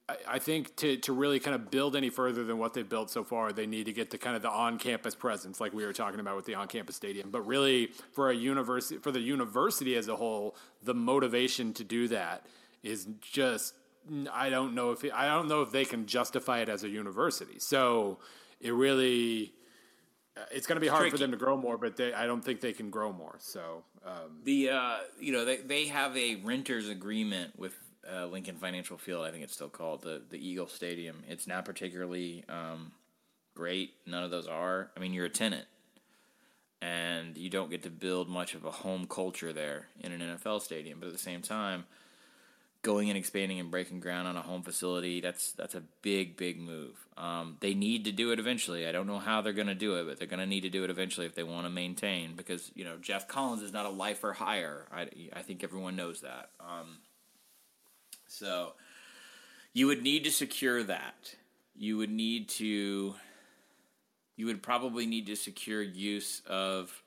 S2: I- I think to, to really kind of build any further than what they've built so far, they need to get to kind of the on campus presence, like we were talking about with the on campus stadium. But really, for a university, for the university as a whole, the motivation to do that is just I don't know if it, I don't know if they can justify it as a university. So it really uh, it's going to be hard for them to grow more, but they, I don't think they can grow more. So um,
S1: The uh, you know they they have a renters agreement with uh, Lincoln Financial Field. I think it's still called the the Eagle Stadium. It's not particularly um, great. None of those are. I mean, you're a tenant, and you don't get to build much of a home culture there in an NFL stadium. But at the same time, going and expanding and breaking ground on a home facility that's that's a big big move. Um, they need to do it eventually. I don't know how they're going to do it, but they're going to need to do it eventually if they want to maintain. Because you know Geoff Collins is not a lifer hire. I I think everyone knows that. Um, so you would need to secure that. You would need to. You would probably need to secure use of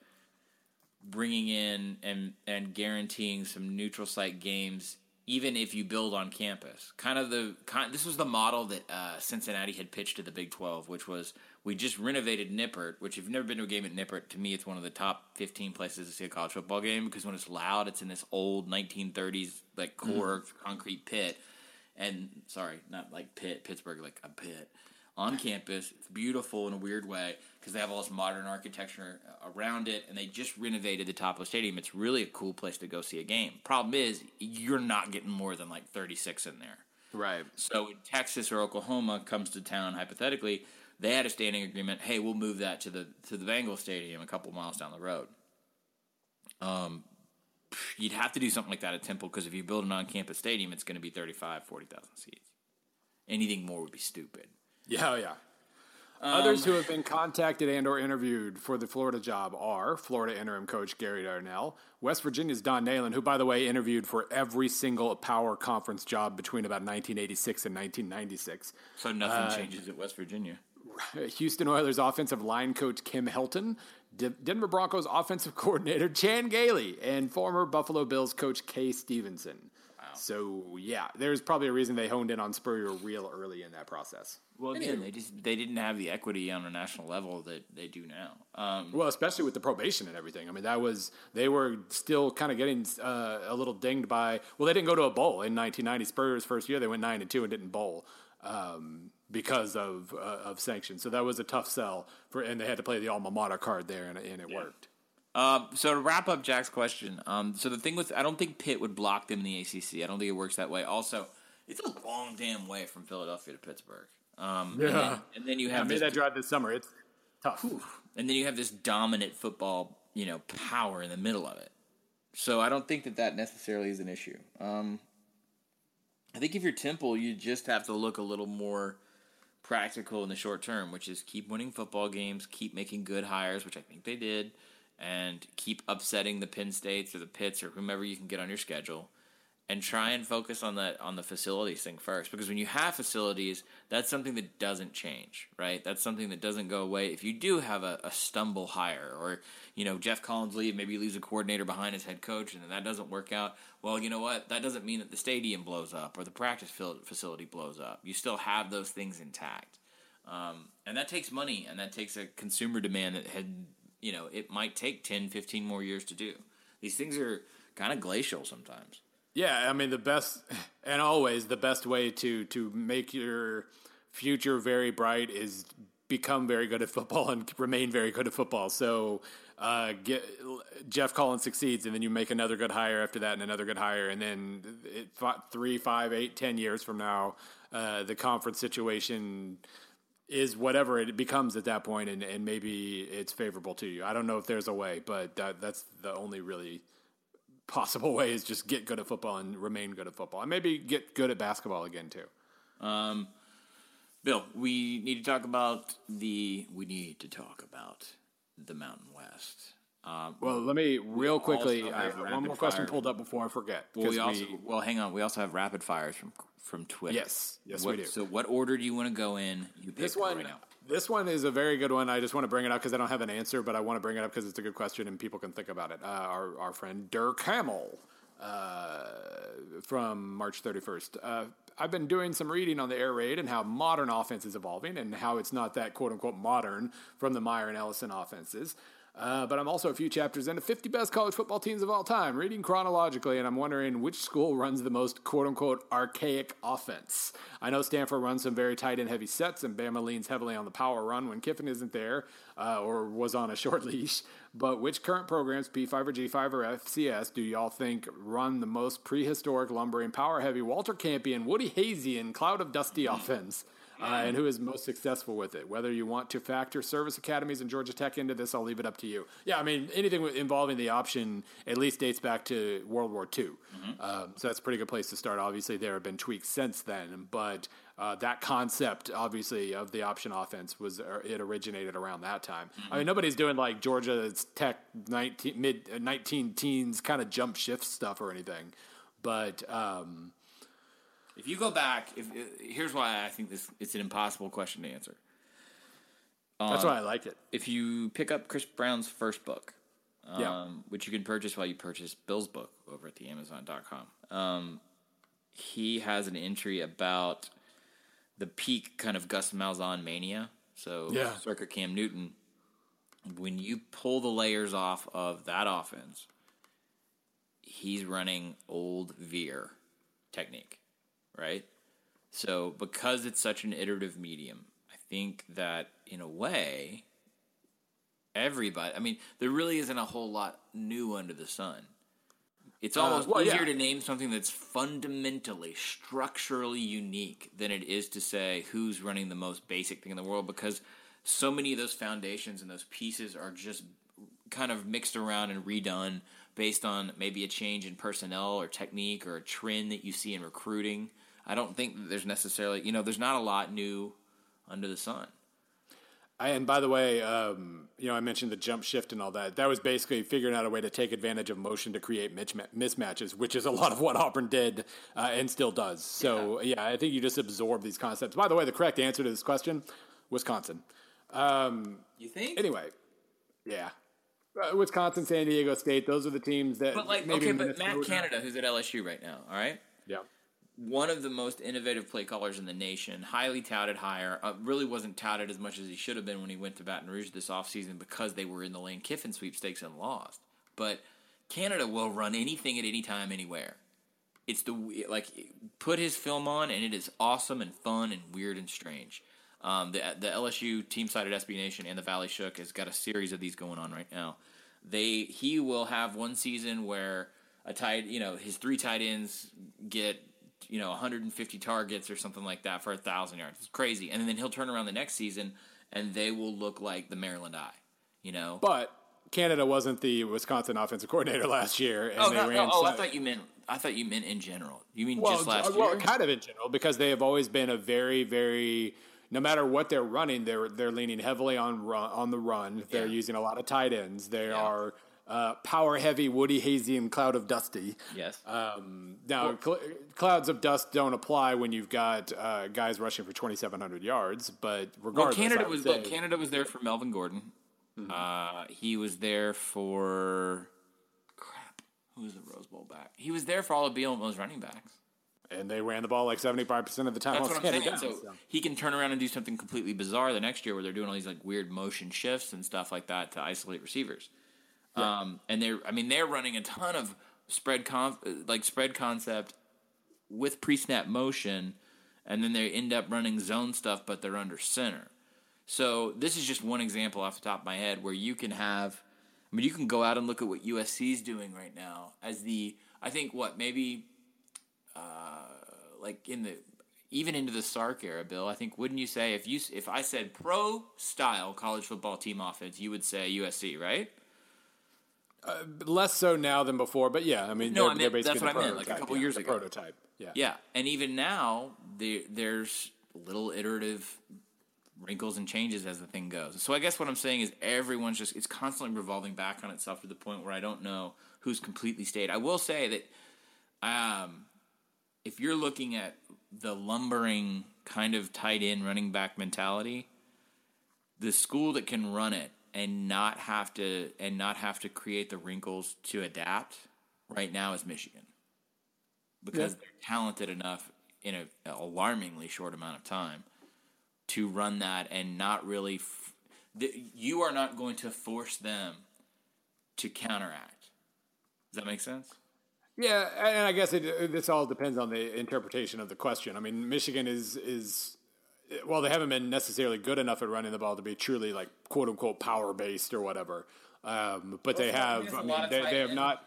S1: bringing in and and guaranteeing some neutral site games even if you build on campus kind of the kind this was the model that uh, cincinnati had pitched to the big 12 which was we just renovated nippert which if you've never been to a game at nippert to me it's one of the top 15 places to see a college football game because when it's loud it's in this old 1930s like mm. core concrete pit and sorry not like pit pittsburgh like a pit on [LAUGHS] campus. It's beautiful in a weird way because they have all this modern architecture around it, and they just renovated the top of the stadium. It's really a cool place to go see a game. Problem is, you're not getting more than like 36 in there.
S2: right,
S1: So Texas or Oklahoma comes to town, hypothetically, they had a standing agreement. Hey, we'll move that to the to the Bengal Stadium a couple miles down the road. Um, you'd have to do something like that at Temple because if you build an on-campus stadium, it's going to be 35, 40,000 seats. Anything more would be stupid.
S2: yeah, oh, yeah. Others who have been contacted and or interviewed for the Florida job are Florida interim coach Gary Darnell, West Virginia's Don Nehlen, who, by the way, interviewed for every single power conference job between about 1986 and 1996.
S1: So nothing changes at West Virginia. [LAUGHS]
S2: Houston Oilers offensive line coach Kim Helton, D- Denver Broncos offensive [LAUGHS] coordinator Chan Gailey, and former Buffalo Bills coach Kay Stephenson. Wow. So yeah, there's probably a reason they honed in on Spurrier real early in that process.
S1: Well, again, they just they didn't have the equity on a national level that they do now. Um,
S2: Well, especially with the probation and everything. I mean, that was they were still kind of getting uh, a little dinged by. Well, they didn't go to a bowl in 1990. Spurrier's first year, they went nine and two and didn't bowl um, because of uh, of sanctions. So that was a tough sell for, and they had to play the alma mater card there, and, and it worked.
S1: Um, so to wrap up Jack's question, um, so the thing with I don't think Pitt would block them in the ACC. I don't think it works that way. Also, it's a long damn way from Philadelphia to Pittsburgh. Um, and, then, and then you
S2: I
S1: have
S2: made
S1: this,
S2: that drive this summer. It's tough.
S1: and then you have this dominant football, you know, power in the middle of it. So I don't think that that necessarily is an issue. Um, I think if you're Temple, you just have to look a little more practical in the short term, which is keep winning football games, keep making good hires, which I think they did, and keep upsetting the Penn States or the Pitts or whomever you can get on your schedule and try and focus on that on the facilities thing first because when you have facilities that's something that doesn't change right? That's something that doesn't go away. If you do have a, a stumble hire or you know geoff collins leave maybe he leaves a coordinator behind his head coach and that doesn't work out well you know what? That doesn't mean that the stadium blows up or the practice facility blows up. You still have those things intact. Um, and that takes money and that takes a consumer demand that had you know it might take 10 15 more years to do. These things are kind of glacial sometimes
S2: yeah, I mean the best [LAUGHS] and always the best way to to make your future very bright is become very good at football and [LAUGHS] remain very good at football. So uh, get Geoff Collins succeeds, and then you make another good hire after that, and another good hire, and then it, three, five, eight, ten years from now, uh, the conference situation is whatever it becomes at that point, and, and maybe it's favorable to you. I don't know if there's a way, but that, that's the only really possible way is just get good at football and remain good at football, and maybe get good at basketball again too.
S1: Um, Bill, we need to talk about the. We need to talk about the Mountain West.
S2: Um, well, let me real quickly. I have one more question pulled up before I forget.
S1: Well, we also we, well, hang on. We also have rapid fires from from Twitter.
S2: Yes, yes,
S1: what,
S2: we do.
S1: So, what order do you want to go in? You
S2: this one. Right this one is a very good one. I just want to bring it up because I don't have an answer, but I want to bring it up because it's a good question and people can think about it. Uh, our, our friend Dirk Hamill uh, from March 31st. Uh, I've been doing some reading on the air raid and how modern offense is evolving and how it's not that quote unquote modern from the Meyer and Ellison offenses. Uh, but I'm also a few chapters into 50 best college football teams of all time, reading chronologically, and I'm wondering which school runs the most quote unquote archaic offense. I know Stanford runs some very tight and heavy sets, and Bama leans heavily on the power run when Kiffin isn't there uh, or was on a short [LAUGHS] leash. But which current programs, P5 or G5 or FCS, do y'all think run the most prehistoric, lumbering, power heavy, Walter Campion, Woody Hayesian, cloud of dusty [LAUGHS] offense? Uh, and who is most successful with it. Whether you want to factor service academies and Georgia Tech into this, I'll leave it up to you. Yeah, I mean, anything involving the option at least dates back to World War II. Mm-hmm. Um, so that's a pretty good place to start. Obviously, there have been tweaks since then, but uh, that concept, obviously, of the option offense was uh, it originated around that time. Mm-hmm. I mean, nobody's doing like Georgia Tech 19, mid uh, 19 teens kind of jump shift stuff or anything, but. Um,
S1: if you go back, if, here's why I think this it's an impossible question to answer.
S2: Um, That's why I liked it.
S1: If you pick up Chris Brown's first book, um, yeah. which you can purchase while you purchase Bill's book over at the Amazon.com, um, he has an entry about the peak kind of Gus Malzahn mania. So yeah. circuit Cam Newton. When you pull the layers off of that offense, he's running old veer technique right? So because it's such an iterative medium, I think that in a way, everybody. I mean, there really isn't a whole lot new under the sun. It's uh, almost uh, well, easier yeah. to name something that's fundamentally, structurally unique than it is to say who's running the most basic thing in the world because so many of those foundations and those pieces are just kind of mixed around and redone based on maybe a change in personnel or technique or a trend that you see in recruiting. I don't think there's necessarily, you know, there's not a lot new under the sun.
S2: I, and by the way, um, you know, I mentioned the jump shift and all that. That was basically figuring out a way to take advantage of motion to create mismatches, which is a lot of what Auburn did uh, and still does. So, yeah. yeah. I think you just absorb these concepts. By the way, the correct answer to this question, Wisconsin. Um,
S1: you think?
S2: Anyway, yeah. Uh, Wisconsin, San Diego State, those are the teams that.
S1: But like, okay, but Matt Canada, who's at LSU right now, all right?
S2: Yeah
S1: one of the most innovative play callers in the nation, highly touted hire, uh, really wasn't touted as much as he should have been when he went to Baton Rouge this offseason because they were in the Lane Kiffin sweepstakes and lost. But Canada will run anything at any time, anywhere. It's the like put his film on, and it is awesome and fun and weird and strange. Um, the the LSU team side SB Nation and the Valley Shook has got a series of these going on right now. They he will have one season where a tight you know his three tight ends get you know 150 targets or something like that for a thousand yards. It's crazy, and then he'll turn around the next season and they will look like the Maryland I. You know,
S2: But Canada wasn't the Wisconsin offensive coordinator [LAUGHS] last year, and
S1: oh,
S2: they
S1: no,
S2: ran.
S1: no, oh, I thought you meant I thought you meant in general. You mean
S2: well,
S1: just last
S2: uh, well,
S1: year?
S2: kind of in general, because they have always been a very, very. No matter what they're running, they're they're leaning heavily on run, on the run. They're
S1: Yeah.
S2: using a lot of tight ends. They
S1: Yeah.
S2: are uh, power heavy, Woody Hazy, and Cloud of Dusty.
S1: yes.
S2: Um, now, cl- clouds of dust don't apply when you've got uh, guys rushing for 2,700 yards. But
S1: Well,
S2: regardless,
S1: Canada was
S2: say-
S1: look, Canada was there for Melvin Gordon. Uh, he was there for crap. Who was the Rose Bowl back? He was there for all of Bielema's running backs.
S2: and they ran the ball like 75 percent of the time.
S1: That's what I'm saying.
S2: standing
S1: So,
S2: so.
S1: he can turn around and do something completely bizarre the next year, where they're doing all these like weird motion shifts and stuff like that to isolate receivers. Um, and they're, I mean, they're running a ton of spread con- like spread concept with pre-snap motion, and then they end up running zone stuff, but they're under center. So this is just one example off the top of my head where you can have. I mean, you can go out and look at what USC is doing right now as the. I think what maybe, uh, like in the even into the Sark era, Bill. I think wouldn't you say if you if I said pro style college football team offense, you would say USC, right?
S2: Less so now than before, but yeah, I mean,
S1: No,
S2: they're,
S1: I meant-
S2: basically
S1: that's what I meant, like a couple
S2: yeah,
S1: years
S2: the
S1: ago.
S2: Prototype, yeah.
S1: Yeah, and even now there, there's little iterative wrinkles and changes as the thing goes. So I guess what I'm saying is everyone's just it's constantly revolving back on itself to the point where I don't know who's completely stayed. I will say that um, if you're looking at the lumbering kind of tight end running back mentality, the school that can run it and not have to and not have to create the wrinkles to adapt right now is Michigan because
S2: Yeah.
S1: they're talented enough in an alarmingly short amount of time to run that and not really f- the, you are not going to force them to counteract does that make sense
S2: Yeah, and I guess it, this all depends on the interpretation of the question. I mean, Michigan is is well, they haven't been necessarily good enough at running the ball to be truly like quote unquote power based or whatever. Um, but they
S1: Well, I mean,
S2: have.
S1: it's
S2: mean, they, they have
S1: end.
S2: not.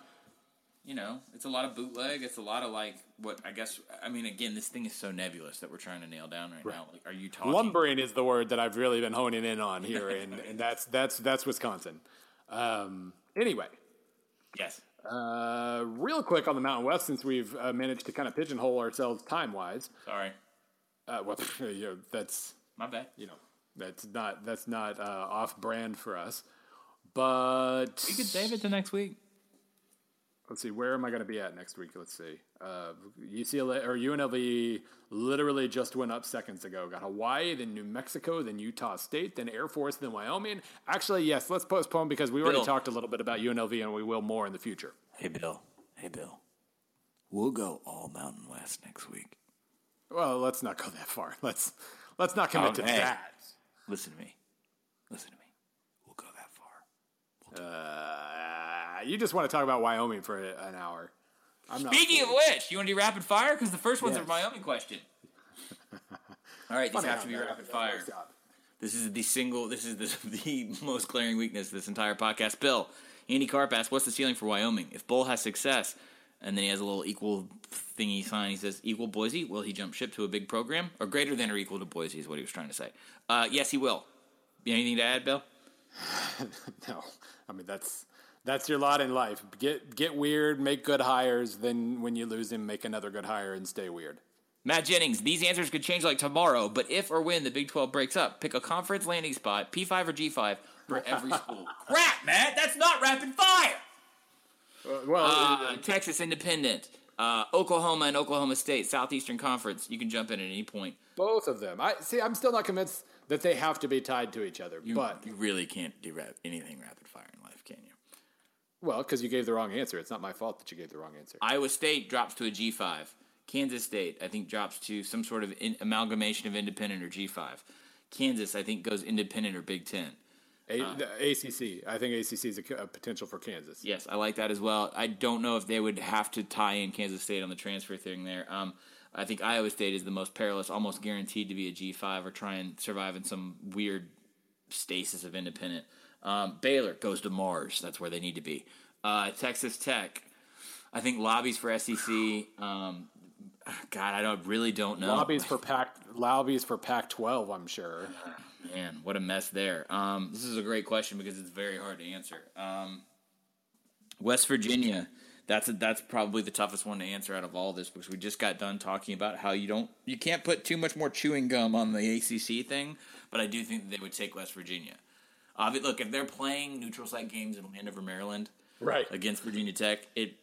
S1: you know it's a lot of bootleg it's a lot of like what i guess i mean again this thing is so nebulous that we're trying to nail down right, now like are you talking
S2: Lumbering is the word that I've really been honing in on here, [LAUGHS] and, and that's that's that's Wisconsin. Um, anyway,
S1: yes
S2: uh, real quick on the Mountain West, since we've uh, managed to kind of pigeonhole ourselves time wise.
S1: sorry
S2: Uh, well, [LAUGHS] you know, that's
S1: my bad
S2: you know that's not that's not uh, off brand for us. But
S1: we could save it to next week
S2: let's see, where am I going to be at next week? Let's see. Uh, UCLA or UNLV literally just went up seconds ago. Got Hawaii, then New Mexico, then Utah State, then Air Force, then Wyoming. Actually, yes, let's postpone because we already talked a little bit about UNLV and we will more in the future.
S1: hey bill hey bill we'll go all mountain west next week
S2: Well, let's not go that far. Let's let's not commit to
S1: Okay.
S2: that.
S1: listen to me listen to me we'll go that far
S2: Uh, you just want to talk about Wyoming for an hour. I'm not.
S1: Speaking of which, you want to do rapid fire? Because the first one's
S2: Yes.
S1: a Wyoming question. [LAUGHS] All right, these
S2: Funny
S1: have to be rapid fire. This is the single. This is the, [LAUGHS] the most glaring weakness of this entire podcast. Bill, Andy Carp asks, "What's the ceiling for Wyoming? If Bohl has success, and then he has a little equal thingy sign. He says, "Equal Boise? Will he jump ship to a big program, or greater than or equal to Boise?" Is what he was trying to say. Uh, yes, he will. Anything to add, Bill? [LAUGHS]
S2: No, I mean that's that's your lot in life. Get get weird, make good hires. Then when you lose him, make another good hire and stay weird.
S1: Matt Jennings, these answers could change like tomorrow, but if or when the Big 12 breaks up, pick a conference landing spot, P5 or G5, for every [LAUGHS] school. Crap, Matt, that's not rapid fire!
S2: Well,
S1: Uh, Texas Independent, uh, Oklahoma and Oklahoma State, Southeastern Conference. You can jump in at any point.
S2: both of them. I see. I'm still not convinced that they have to be tied to each other.
S1: You,
S2: but
S1: you really can't do rap- anything rapid fire in life, can you?
S2: well, because you gave the wrong answer. It's not my fault that you gave the wrong answer.
S1: Iowa State drops to a G5. Kansas State, I think, drops to some sort of in- amalgamation of independent or G5. Kansas, I think, goes independent or Big Ten.
S2: A, the ACC. I think ACC is a, a potential for Kansas.
S1: Yes, I like that as well. I don't know if they would have to tie in Kansas State on the transfer thing there. Um, I think Iowa State is the most perilous, almost guaranteed to be a G5 or try and survive in some weird stasis of independent. Um, Baylor goes to Mars. That's where they need to be. Uh, Texas Tech, I think lobbies for SEC. Um, God, I don't really don't know.
S2: Lobbies for Pac lobbies for Pac-12, I'm sure.
S1: Man, what a mess there. Um, this is a great question because it's very hard to answer. Um, West Virginia, that's a, that's probably the toughest one to answer out of all this because we just got done talking about how you don't you can't put too much more chewing gum on the ACC thing, but I do think that they would take West Virginia. Uh, look, if they're playing neutral site games in Landover, Maryland,
S2: Right.
S1: against Virginia Tech, it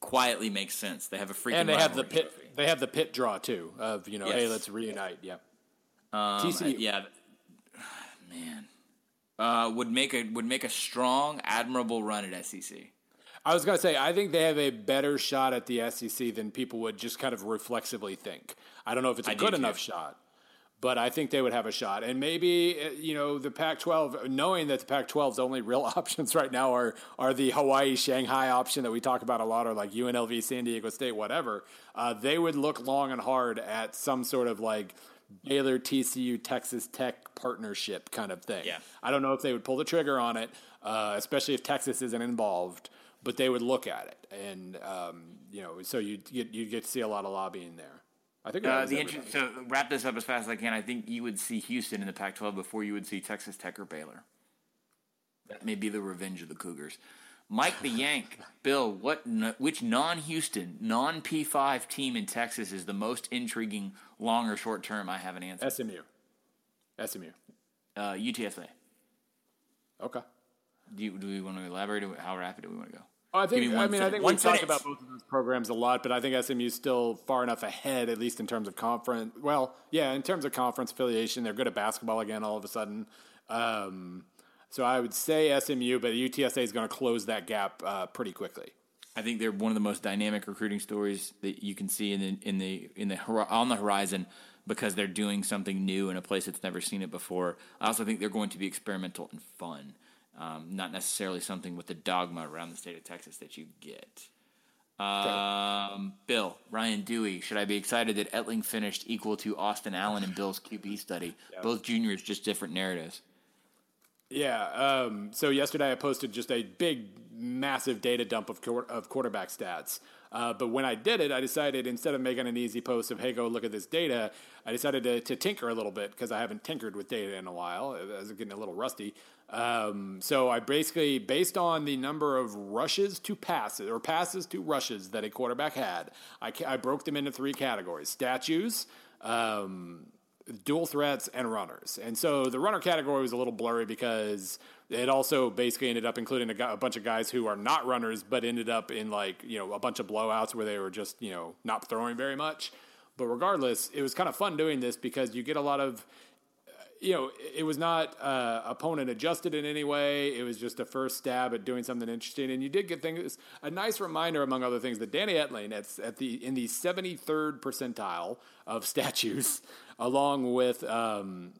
S1: quietly makes sense. They have a freaking
S2: And they have the pit
S1: trophy.
S2: they have the pit draw too of, you know, hey, let's reunite. Yeah.
S1: Um,
S2: TCU.
S1: yeah, man, uh, would make a would make a strong, admirable run at SEC.
S2: I was going to say, I think they have a better shot at the SEC than people would just kind of reflexively think. I don't know if it's a
S1: I
S2: good
S1: too.
S2: enough shot, but I think they would have a shot. And maybe, uh, you know, the Pac 12, knowing that the Pac 12's only real [LAUGHS] options right now are, are the Hawaii Shanghai option that we talk about a lot, or like UNLV, San Diego State, whatever, uh, they would look long and hard at some sort of like Baylor, TCU, Texas Tech partnership kind of thing.
S1: Yeah.
S2: I don't know if they would pull the trigger on it, uh, especially if Texas isn't involved. But they would look at it, and um, you know, so you get you get to see a lot of lobbying there. I think
S1: Uh, the
S2: everybody.
S1: inter- so wrap this up as fast as I can. I think you would see Houston in the Pac-12 before you would see Texas Tech or Baylor. That may be the revenge of the Cougars. Mike the Yank, Bill, what which non-Houston, non-P5 team in Texas is the most intriguing, long or short term? I have an answer.
S2: SMU, SMU.
S1: Uh, UTSA.
S2: Okay.
S1: Do, you, do we want to elaborate? How rapid do we want to go?
S2: I think.
S1: me
S2: I mean, I think we've talked about both of those programs a lot, but I think SMU's still far enough ahead, at least in terms of conference. Well, yeah, in terms of conference affiliation, they're good at basketball again. All of a sudden, um, so I would say SMU, but UTSA is going to close that gap uh, pretty quickly.
S1: I think they're one of the most dynamic recruiting stories that you can see in the in the in the on the horizon because they're doing something new in a place that's never seen it before. I also think they're going to be experimental and fun, um, not necessarily something with the dogma around the state of Texas that you get. Um, Bill Ryan Dewey, should I be excited that Etling finished equal to Austin Allen in Bill's QB study? [LAUGHS] Both juniors, just different narratives.
S2: Yeah. Um, so yesterday I posted just a big, massive data dump of of quarterback stats. Uh, but when I did it, I decided instead of making an easy post of "Hey, go look at this data," I decided to, to tinker a little bit because I haven't tinkered with data in a while. I was getting a little rusty. Um, so I basically, based on the number of rushes to passes or passes to rushes that a quarterback had, I, I broke them into three categories: statues. Um, dual threats and runners. And so the runner category was a little blurry because it also basically ended up including a, guy, a bunch of guys who are not runners, but ended up in like, you know, a bunch of blowouts where they were just, you know, not throwing very much. But regardless, it was kind of fun doing this because you get a lot of, you know, it was not uh, opponent adjusted in any way. It was just a first stab at doing something interesting, and you did get things. A nice reminder, among other things, that Danny Etling at, at the in the seventy third percentile of [LAUGHS] statues, along with um,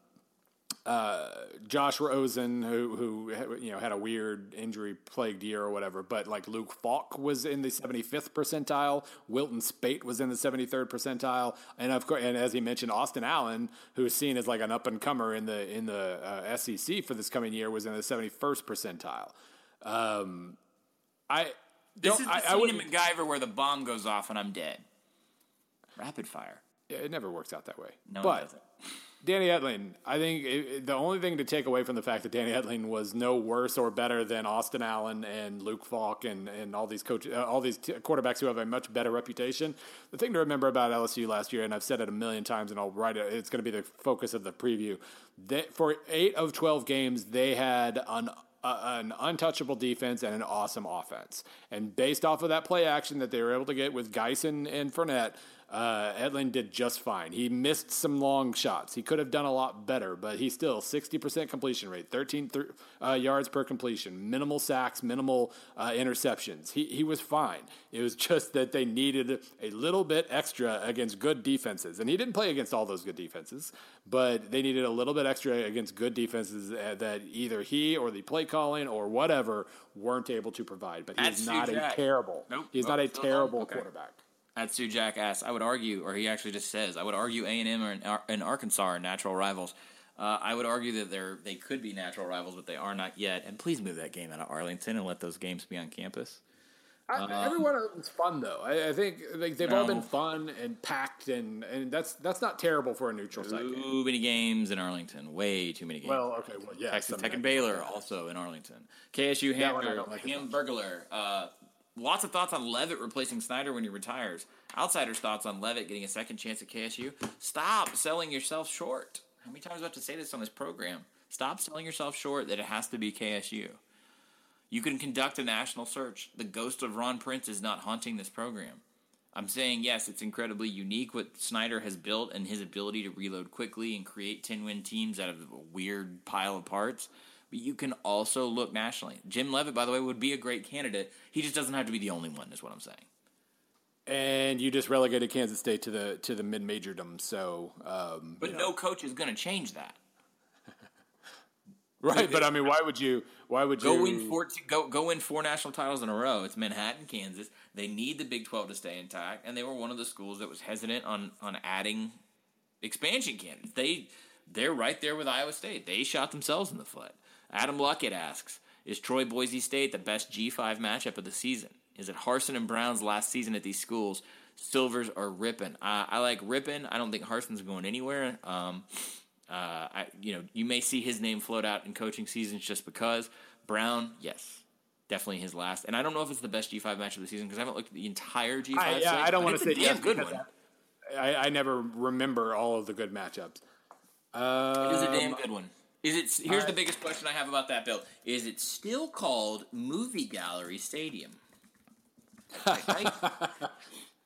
S2: uh, Josh Rosen, who who you know had a weird injury plagued year or whatever, but like Luke Falk was in the 75th percentile, Wilton Speight was in the 73rd percentile, and of course, and as he mentioned, Austin Allen, who's seen as like an up and comer in the in the uh, SEC for this coming year, was in the 71st percentile. Um, I
S1: This
S2: don't-
S1: is the
S2: I, I
S1: scene
S2: wouldn't-
S1: in MacGyver where the bomb goes off and I'm dead. Rapid fire.
S2: It never works out that way.
S1: No, it
S2: but
S1: doesn't.
S2: Danny Etling, I think it, it- the only thing to take away from the fact that Danny Etling was no worse or better than Austin Allen and Luke Falk and, and all these coach, uh, all these t- quarterbacks who have a much better reputation. The thing to remember about LSU last year, and I've said it a million times, and I'll write it. It's going to be the focus of the preview. That for eight of twelve games, they had an uh, an untouchable defense and an awesome offense. And based off of that play action that they were able to get with Guice and Fournette, uh, Etling did just fine. He missed some long shots. He could have done a lot better, but he's still 60% completion rate, 13 th- uh, yards per completion, minimal sacks, minimal uh, interceptions. He, he was fine. It was [LAUGHS] just that they needed a little bit extra against good defenses. And he didn't play against all those good defenses, but they needed a little bit extra against good defenses uh, that either he or the play calling or whatever weren't able to provide. But
S1: That's
S2: he's not a terrible.
S1: Nope.
S2: He's
S1: Oh,
S2: not a terrible?
S1: Okay.
S2: quarterback.
S1: That's Sue Jack asks. I would argue, or he actually just says, I would argue A and M and, Arkansas are natural rivals. Uh, I would argue that they're they could be natural rivals, but they are not yet. And please move that game out of Arlington and let those games be on campus.
S2: I, every one of them's fun though. I, I think like they've all been fun and packed, and, and that's that's not terrible for a neutral site game.
S1: Too many games in Arlington. Way too many games.
S2: Well, okay, well, yeah,
S1: Texas Tech and. Baylor also in Arlington. KSU Hamburg,
S2: like.
S1: Hamburglar. Uh, lots of thoughts on Leavitt replacing Snyder when he retires. Outsiders' thoughts on Leavitt getting a second chance at KSU. Stop selling yourself short. How many times do I have to say this on this program? Stop selling yourself short that it has to be KSU. You can conduct a national search. The ghost of Ron Prince is not haunting this program. I'm saying yes, it's incredibly unique what Snyder has built and his ability to reload quickly and create 10 win teams out of a weird pile of parts. But you can also look nationally. Jim Leavitt, by the way, would be a great candidate. He just doesn't have to be the only one, is what I'm saying.
S2: And you just relegated Kansas State to the to the mid majordom. So, um,
S1: But no coach is going to change that. [LAUGHS]
S2: right? But I mean, why would you? Why would you
S1: Go win four. Go go win four national titles in a row. It's Manhattan, Kansas. They need the Big Twelve to stay intact, and they were one of the schools that was hesitant on on adding expansion candidates. They they're right there with Iowa State. They shot themselves in the foot. Adam Luckett asks: Is Troy Boise State the best G five matchup of the season? Is it Harsin and Brown's last season at these schools? Silvers are ripping. I, I like ripping. I don't think Harsin's going anywhere. Um, uh, I, you know, you may see his name float out in coaching seasons just because. Brown, yes, definitely his last. And I don't know if it's the best G five match of the season because I haven't looked at the entire G five.
S2: I, yeah, I don't want to say
S1: it's a
S2: yes
S1: good one.
S2: I, I never remember all of the good matchups. Uh,
S1: It is a damn good one. Is it? Here's the biggest question I have about that bill: Is it still called Movie Gallery Stadium? Type, type, [LAUGHS]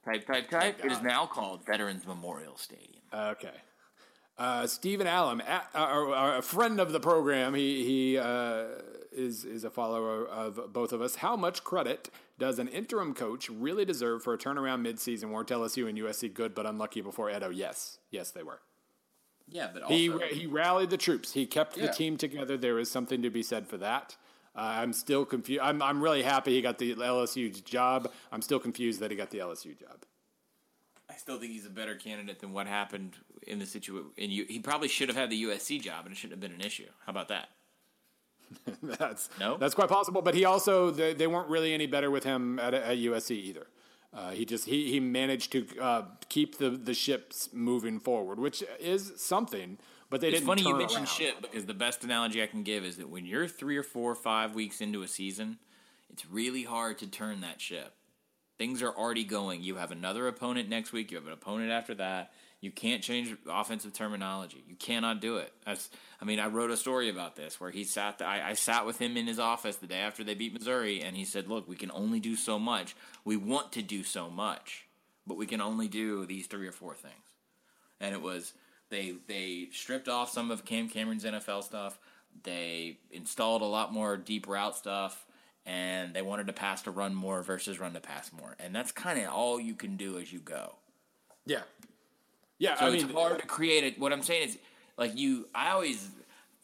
S1: type, type, type. It is now called Veterans Memorial Stadium.
S2: Okay. Uh, Stephen Allen, a, a, a friend of the program, he he uh, is is a follower of both of us. How much credit does an interim coach really deserve for a turnaround midseason? Weren't LSU and USC good but unlucky before Edo? Yes, yes, they were.
S1: Yeah, but also
S2: He he rallied the troops. He kept the team together. There is something to be said for that. Uh, I'm still confused. I'm I'm really happy he got the LSU job. I'm still confused that he got the LSU job.
S1: I still think he's a better candidate than what happened in the situation. In U- he probably should have had the USC job, and it shouldn't have been an issue. How about that? [LAUGHS]
S2: that's
S1: No?
S2: that's quite possible. But he also they, they weren't really any better with him at, at USC either. Uh, he just he, he managed to uh, keep the, the ships moving forward, which is something. But they
S1: It's
S2: didn't.
S1: funny you mentioned
S2: around.
S1: shit because the best analogy I can give is that when you're three or four or five weeks into a season, it's really hard to turn that ship. Things are already going. You have another opponent next week. You have an opponent after that. You can't change offensive terminology. You cannot do it. That's, I mean, I wrote a story about this where he sat. I, I sat with him in his office the day after they beat Missouri, and he said, "Look, we can only do so much. We want to do so much, but we can only do these three or four things." and it was they they stripped off some of Cam Cameron's NFL stuff. They installed a lot more deep route stuff, and they wanted to pass to run more versus run to pass more. And that's kind of all you can do as you go.
S2: Yeah, yeah.
S1: So
S2: I
S1: it's
S2: mean,
S1: hard to create it. What I'm saying is, like you, I always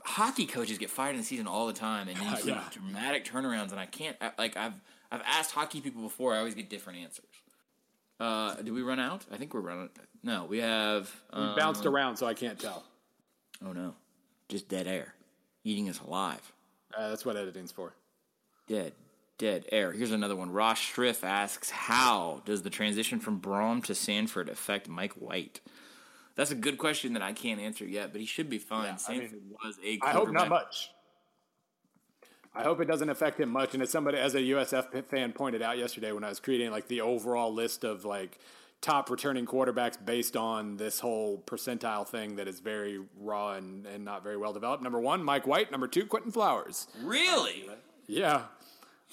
S1: hockey coaches get fired in the season all the time, and you [LAUGHS] see
S2: Yeah.
S1: dramatic turnarounds. And I can't I- like I've I've asked hockey people before. I always get different answers. Uh, did we run out? I think we're running. No, we have. Um,
S2: we bounced around, so I can't tell.
S1: Oh no, just dead air, eating us alive.
S2: Uh, that's what editing's for.
S1: Dead, dead air. Here's another one. Ross Schriff asks, "How does the transition from Brohm to Sanford affect Mike White?" That's a good question that I can't answer yet, but he should be fine.
S2: Yeah, I
S1: Sanford was a.
S2: I hope not much. I hope it doesn't affect him much. And as somebody, as a USF fan pointed out yesterday when I was creating like the overall list of like top returning quarterbacks based on this whole percentile thing that is very raw and, and not very well developed. Number one, Mike White. Number two, Quinton Flowers.
S1: Really?
S2: Yeah.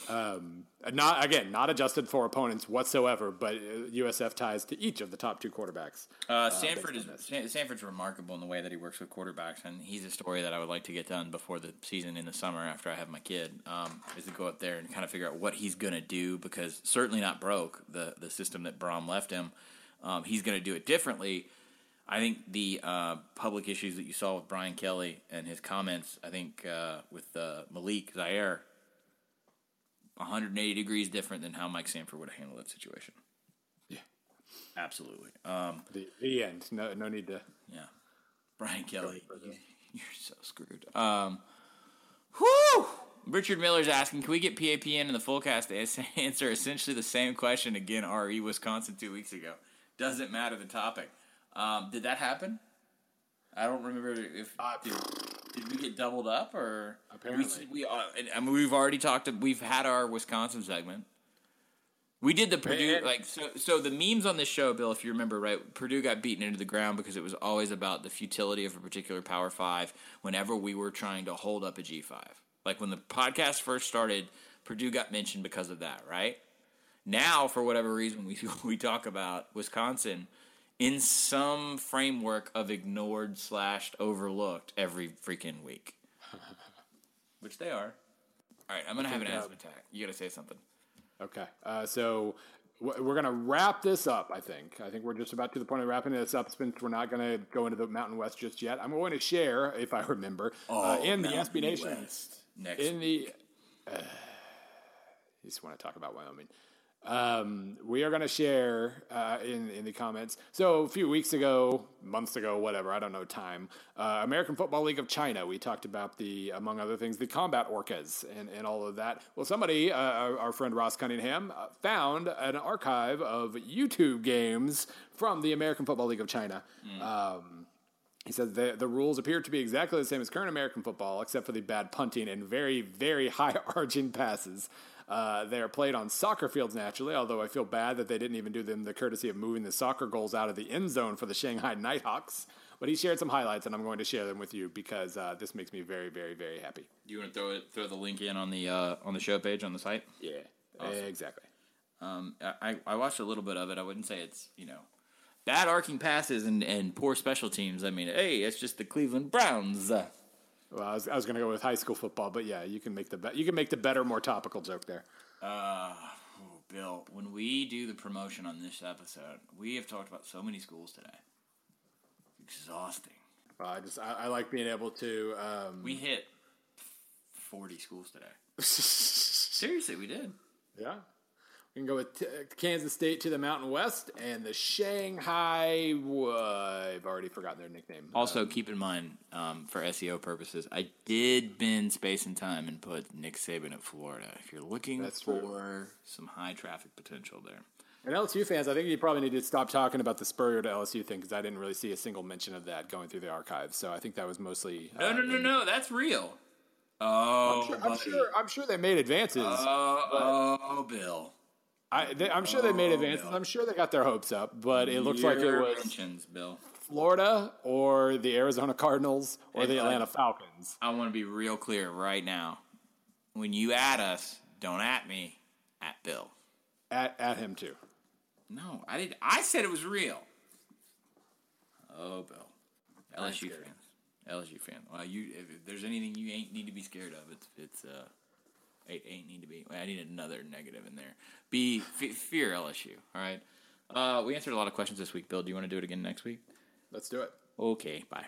S2: Um, not again, not adjusted for opponents whatsoever, but uh, USF ties to each of the top two quarterbacks.
S1: Uh, Sanford is
S2: this.
S1: San- Sanford's remarkable in the way that he works with quarterbacks, and he's a story that I would like to get done before the season in the summer after I have my kid. Um, is to go up there and kind of figure out what he's going to do because certainly not broke the the system that Brohm left him. Um, he's going to do it differently. I think the uh, public issues that you saw with Brian Kelly and his comments, I think uh, with uh, Malik Zaire, 180 degrees different than how Mike Sanford would have handled that situation.
S2: Yeah.
S1: Absolutely. Um,
S2: The, the end. No, no need to.
S1: yeah. Brian Kelly, you- [LAUGHS] you're so screwed. Um, whew! Richard Miller's asking, can we get PAPN in the full cast to [LAUGHS] answer essentially the same question again, RE Wisconsin two weeks ago? Doesn't matter the topic. Um, did that happen? I don't remember if
S2: Uh,
S1: did, we get doubled up or
S2: Apparently.
S1: we, we uh, I mean we've already talked. We've had our Wisconsin segment. We did the Purdue like so. So the memes on this show, Bill, if you remember right, Purdue got beaten into the ground because it was always about the futility of a particular Power Five. Whenever we were trying to hold up a G five, like when the podcast first started, Purdue got mentioned because of that, right? Now, for whatever reason, we [LAUGHS] we talk about Wisconsin in some framework of ignored slashed overlooked every freaking week, [LAUGHS] which they are. All right, I'm gonna have an asthma attack. You gotta say something.
S2: Okay. Uh, so w- we're going to wrap this up, I think. I think we're just about to the point of wrapping this up since we're not going to go into the Mountain West just yet. I'm going to share, if I remember, uh, in the SB Nation.
S1: Next.
S2: In the. Uh, you just want to talk about Wyoming. Um, we are going to share uh, in in the comments. So a few weeks ago, months ago, whatever I don't know time. Uh, American Football League of China. We talked about the among other things the combat orcas and, and all of that. Well, somebody, uh, our, our friend Ross Cunningham, uh, found an archive of YouTube games from the American Football League of China. Um, he says the, the rules appear to be exactly the same as current American football, except for the bad punting and very, very high [LAUGHS] arching passes. Uh, they are played on soccer fields naturally, although I feel bad that they didn't even do them the courtesy of moving the soccer goals out of the end zone for the Shanghai Nighthawks. But he shared some highlights, and I'm going to share them with you because uh, this makes me very, very, very happy.
S1: Do you want to throw it, throw the link in on the uh, on the show page on the site?
S2: Yeah, exactly.
S1: Um, I, I watched a little bit of it. I wouldn't say it's you know bad arcing passes and, and poor special teams. I mean, hey, it's just the Cleveland Browns. Uh,
S2: Well, I was, I was going to go with high school football, but yeah, you can make the be- you can make the better, more topical joke there.
S1: oh, Bill, when we do the promotion on this episode, we have talked about so many schools today. Exhausting.
S2: Well, I just I, I like being able to. Um,
S1: We hit forty schools today. [LAUGHS] Seriously, we did.
S2: Yeah. We can go with t- Kansas State to the Mountain West and the Shanghai. Uh, I've already forgotten their nickname.
S1: Also, keep in mind, um, for SEO purposes, I did bend space and time and put Nick Saban at Florida. If you're looking
S2: That's
S1: for
S2: true.
S1: some high traffic potential there.
S2: and LSU fans, I think you probably need to stop talking about the Spurrier to LSU thing because I didn't really see a single mention of that going through the archives. So I think that was mostly.
S1: No,
S2: uh,
S1: no, no, no, that's real. Oh,
S2: I'm sure, I'm sure. I'm sure they made advances.
S1: Oh, oh, Bill.
S2: I, they, I'm sure they made
S1: oh,
S2: advances.
S1: Bill.
S2: I'm sure they got their hopes up, but it looks like it
S1: Your
S2: was
S1: mentions, Bill.
S2: Florida or the Arizona Cardinals or
S1: Hey,
S2: the. Atlanta Falcons.
S1: I want to be real clear right now. When you add us, don't at me, at Bill.
S2: At, at him too.
S1: No, I did. I said it was real. Oh, Bill. LSU fans. LSU fan. Well, you. If, if there's anything you ain't need to be scared of, it's it's uh, it ain't need to be. I need another negative in there. Be fear LSU. All right. Uh, we answered a lot of questions this week, Bill. Do you want to do it again next week?
S2: Let's do it.
S1: Okay. Bye.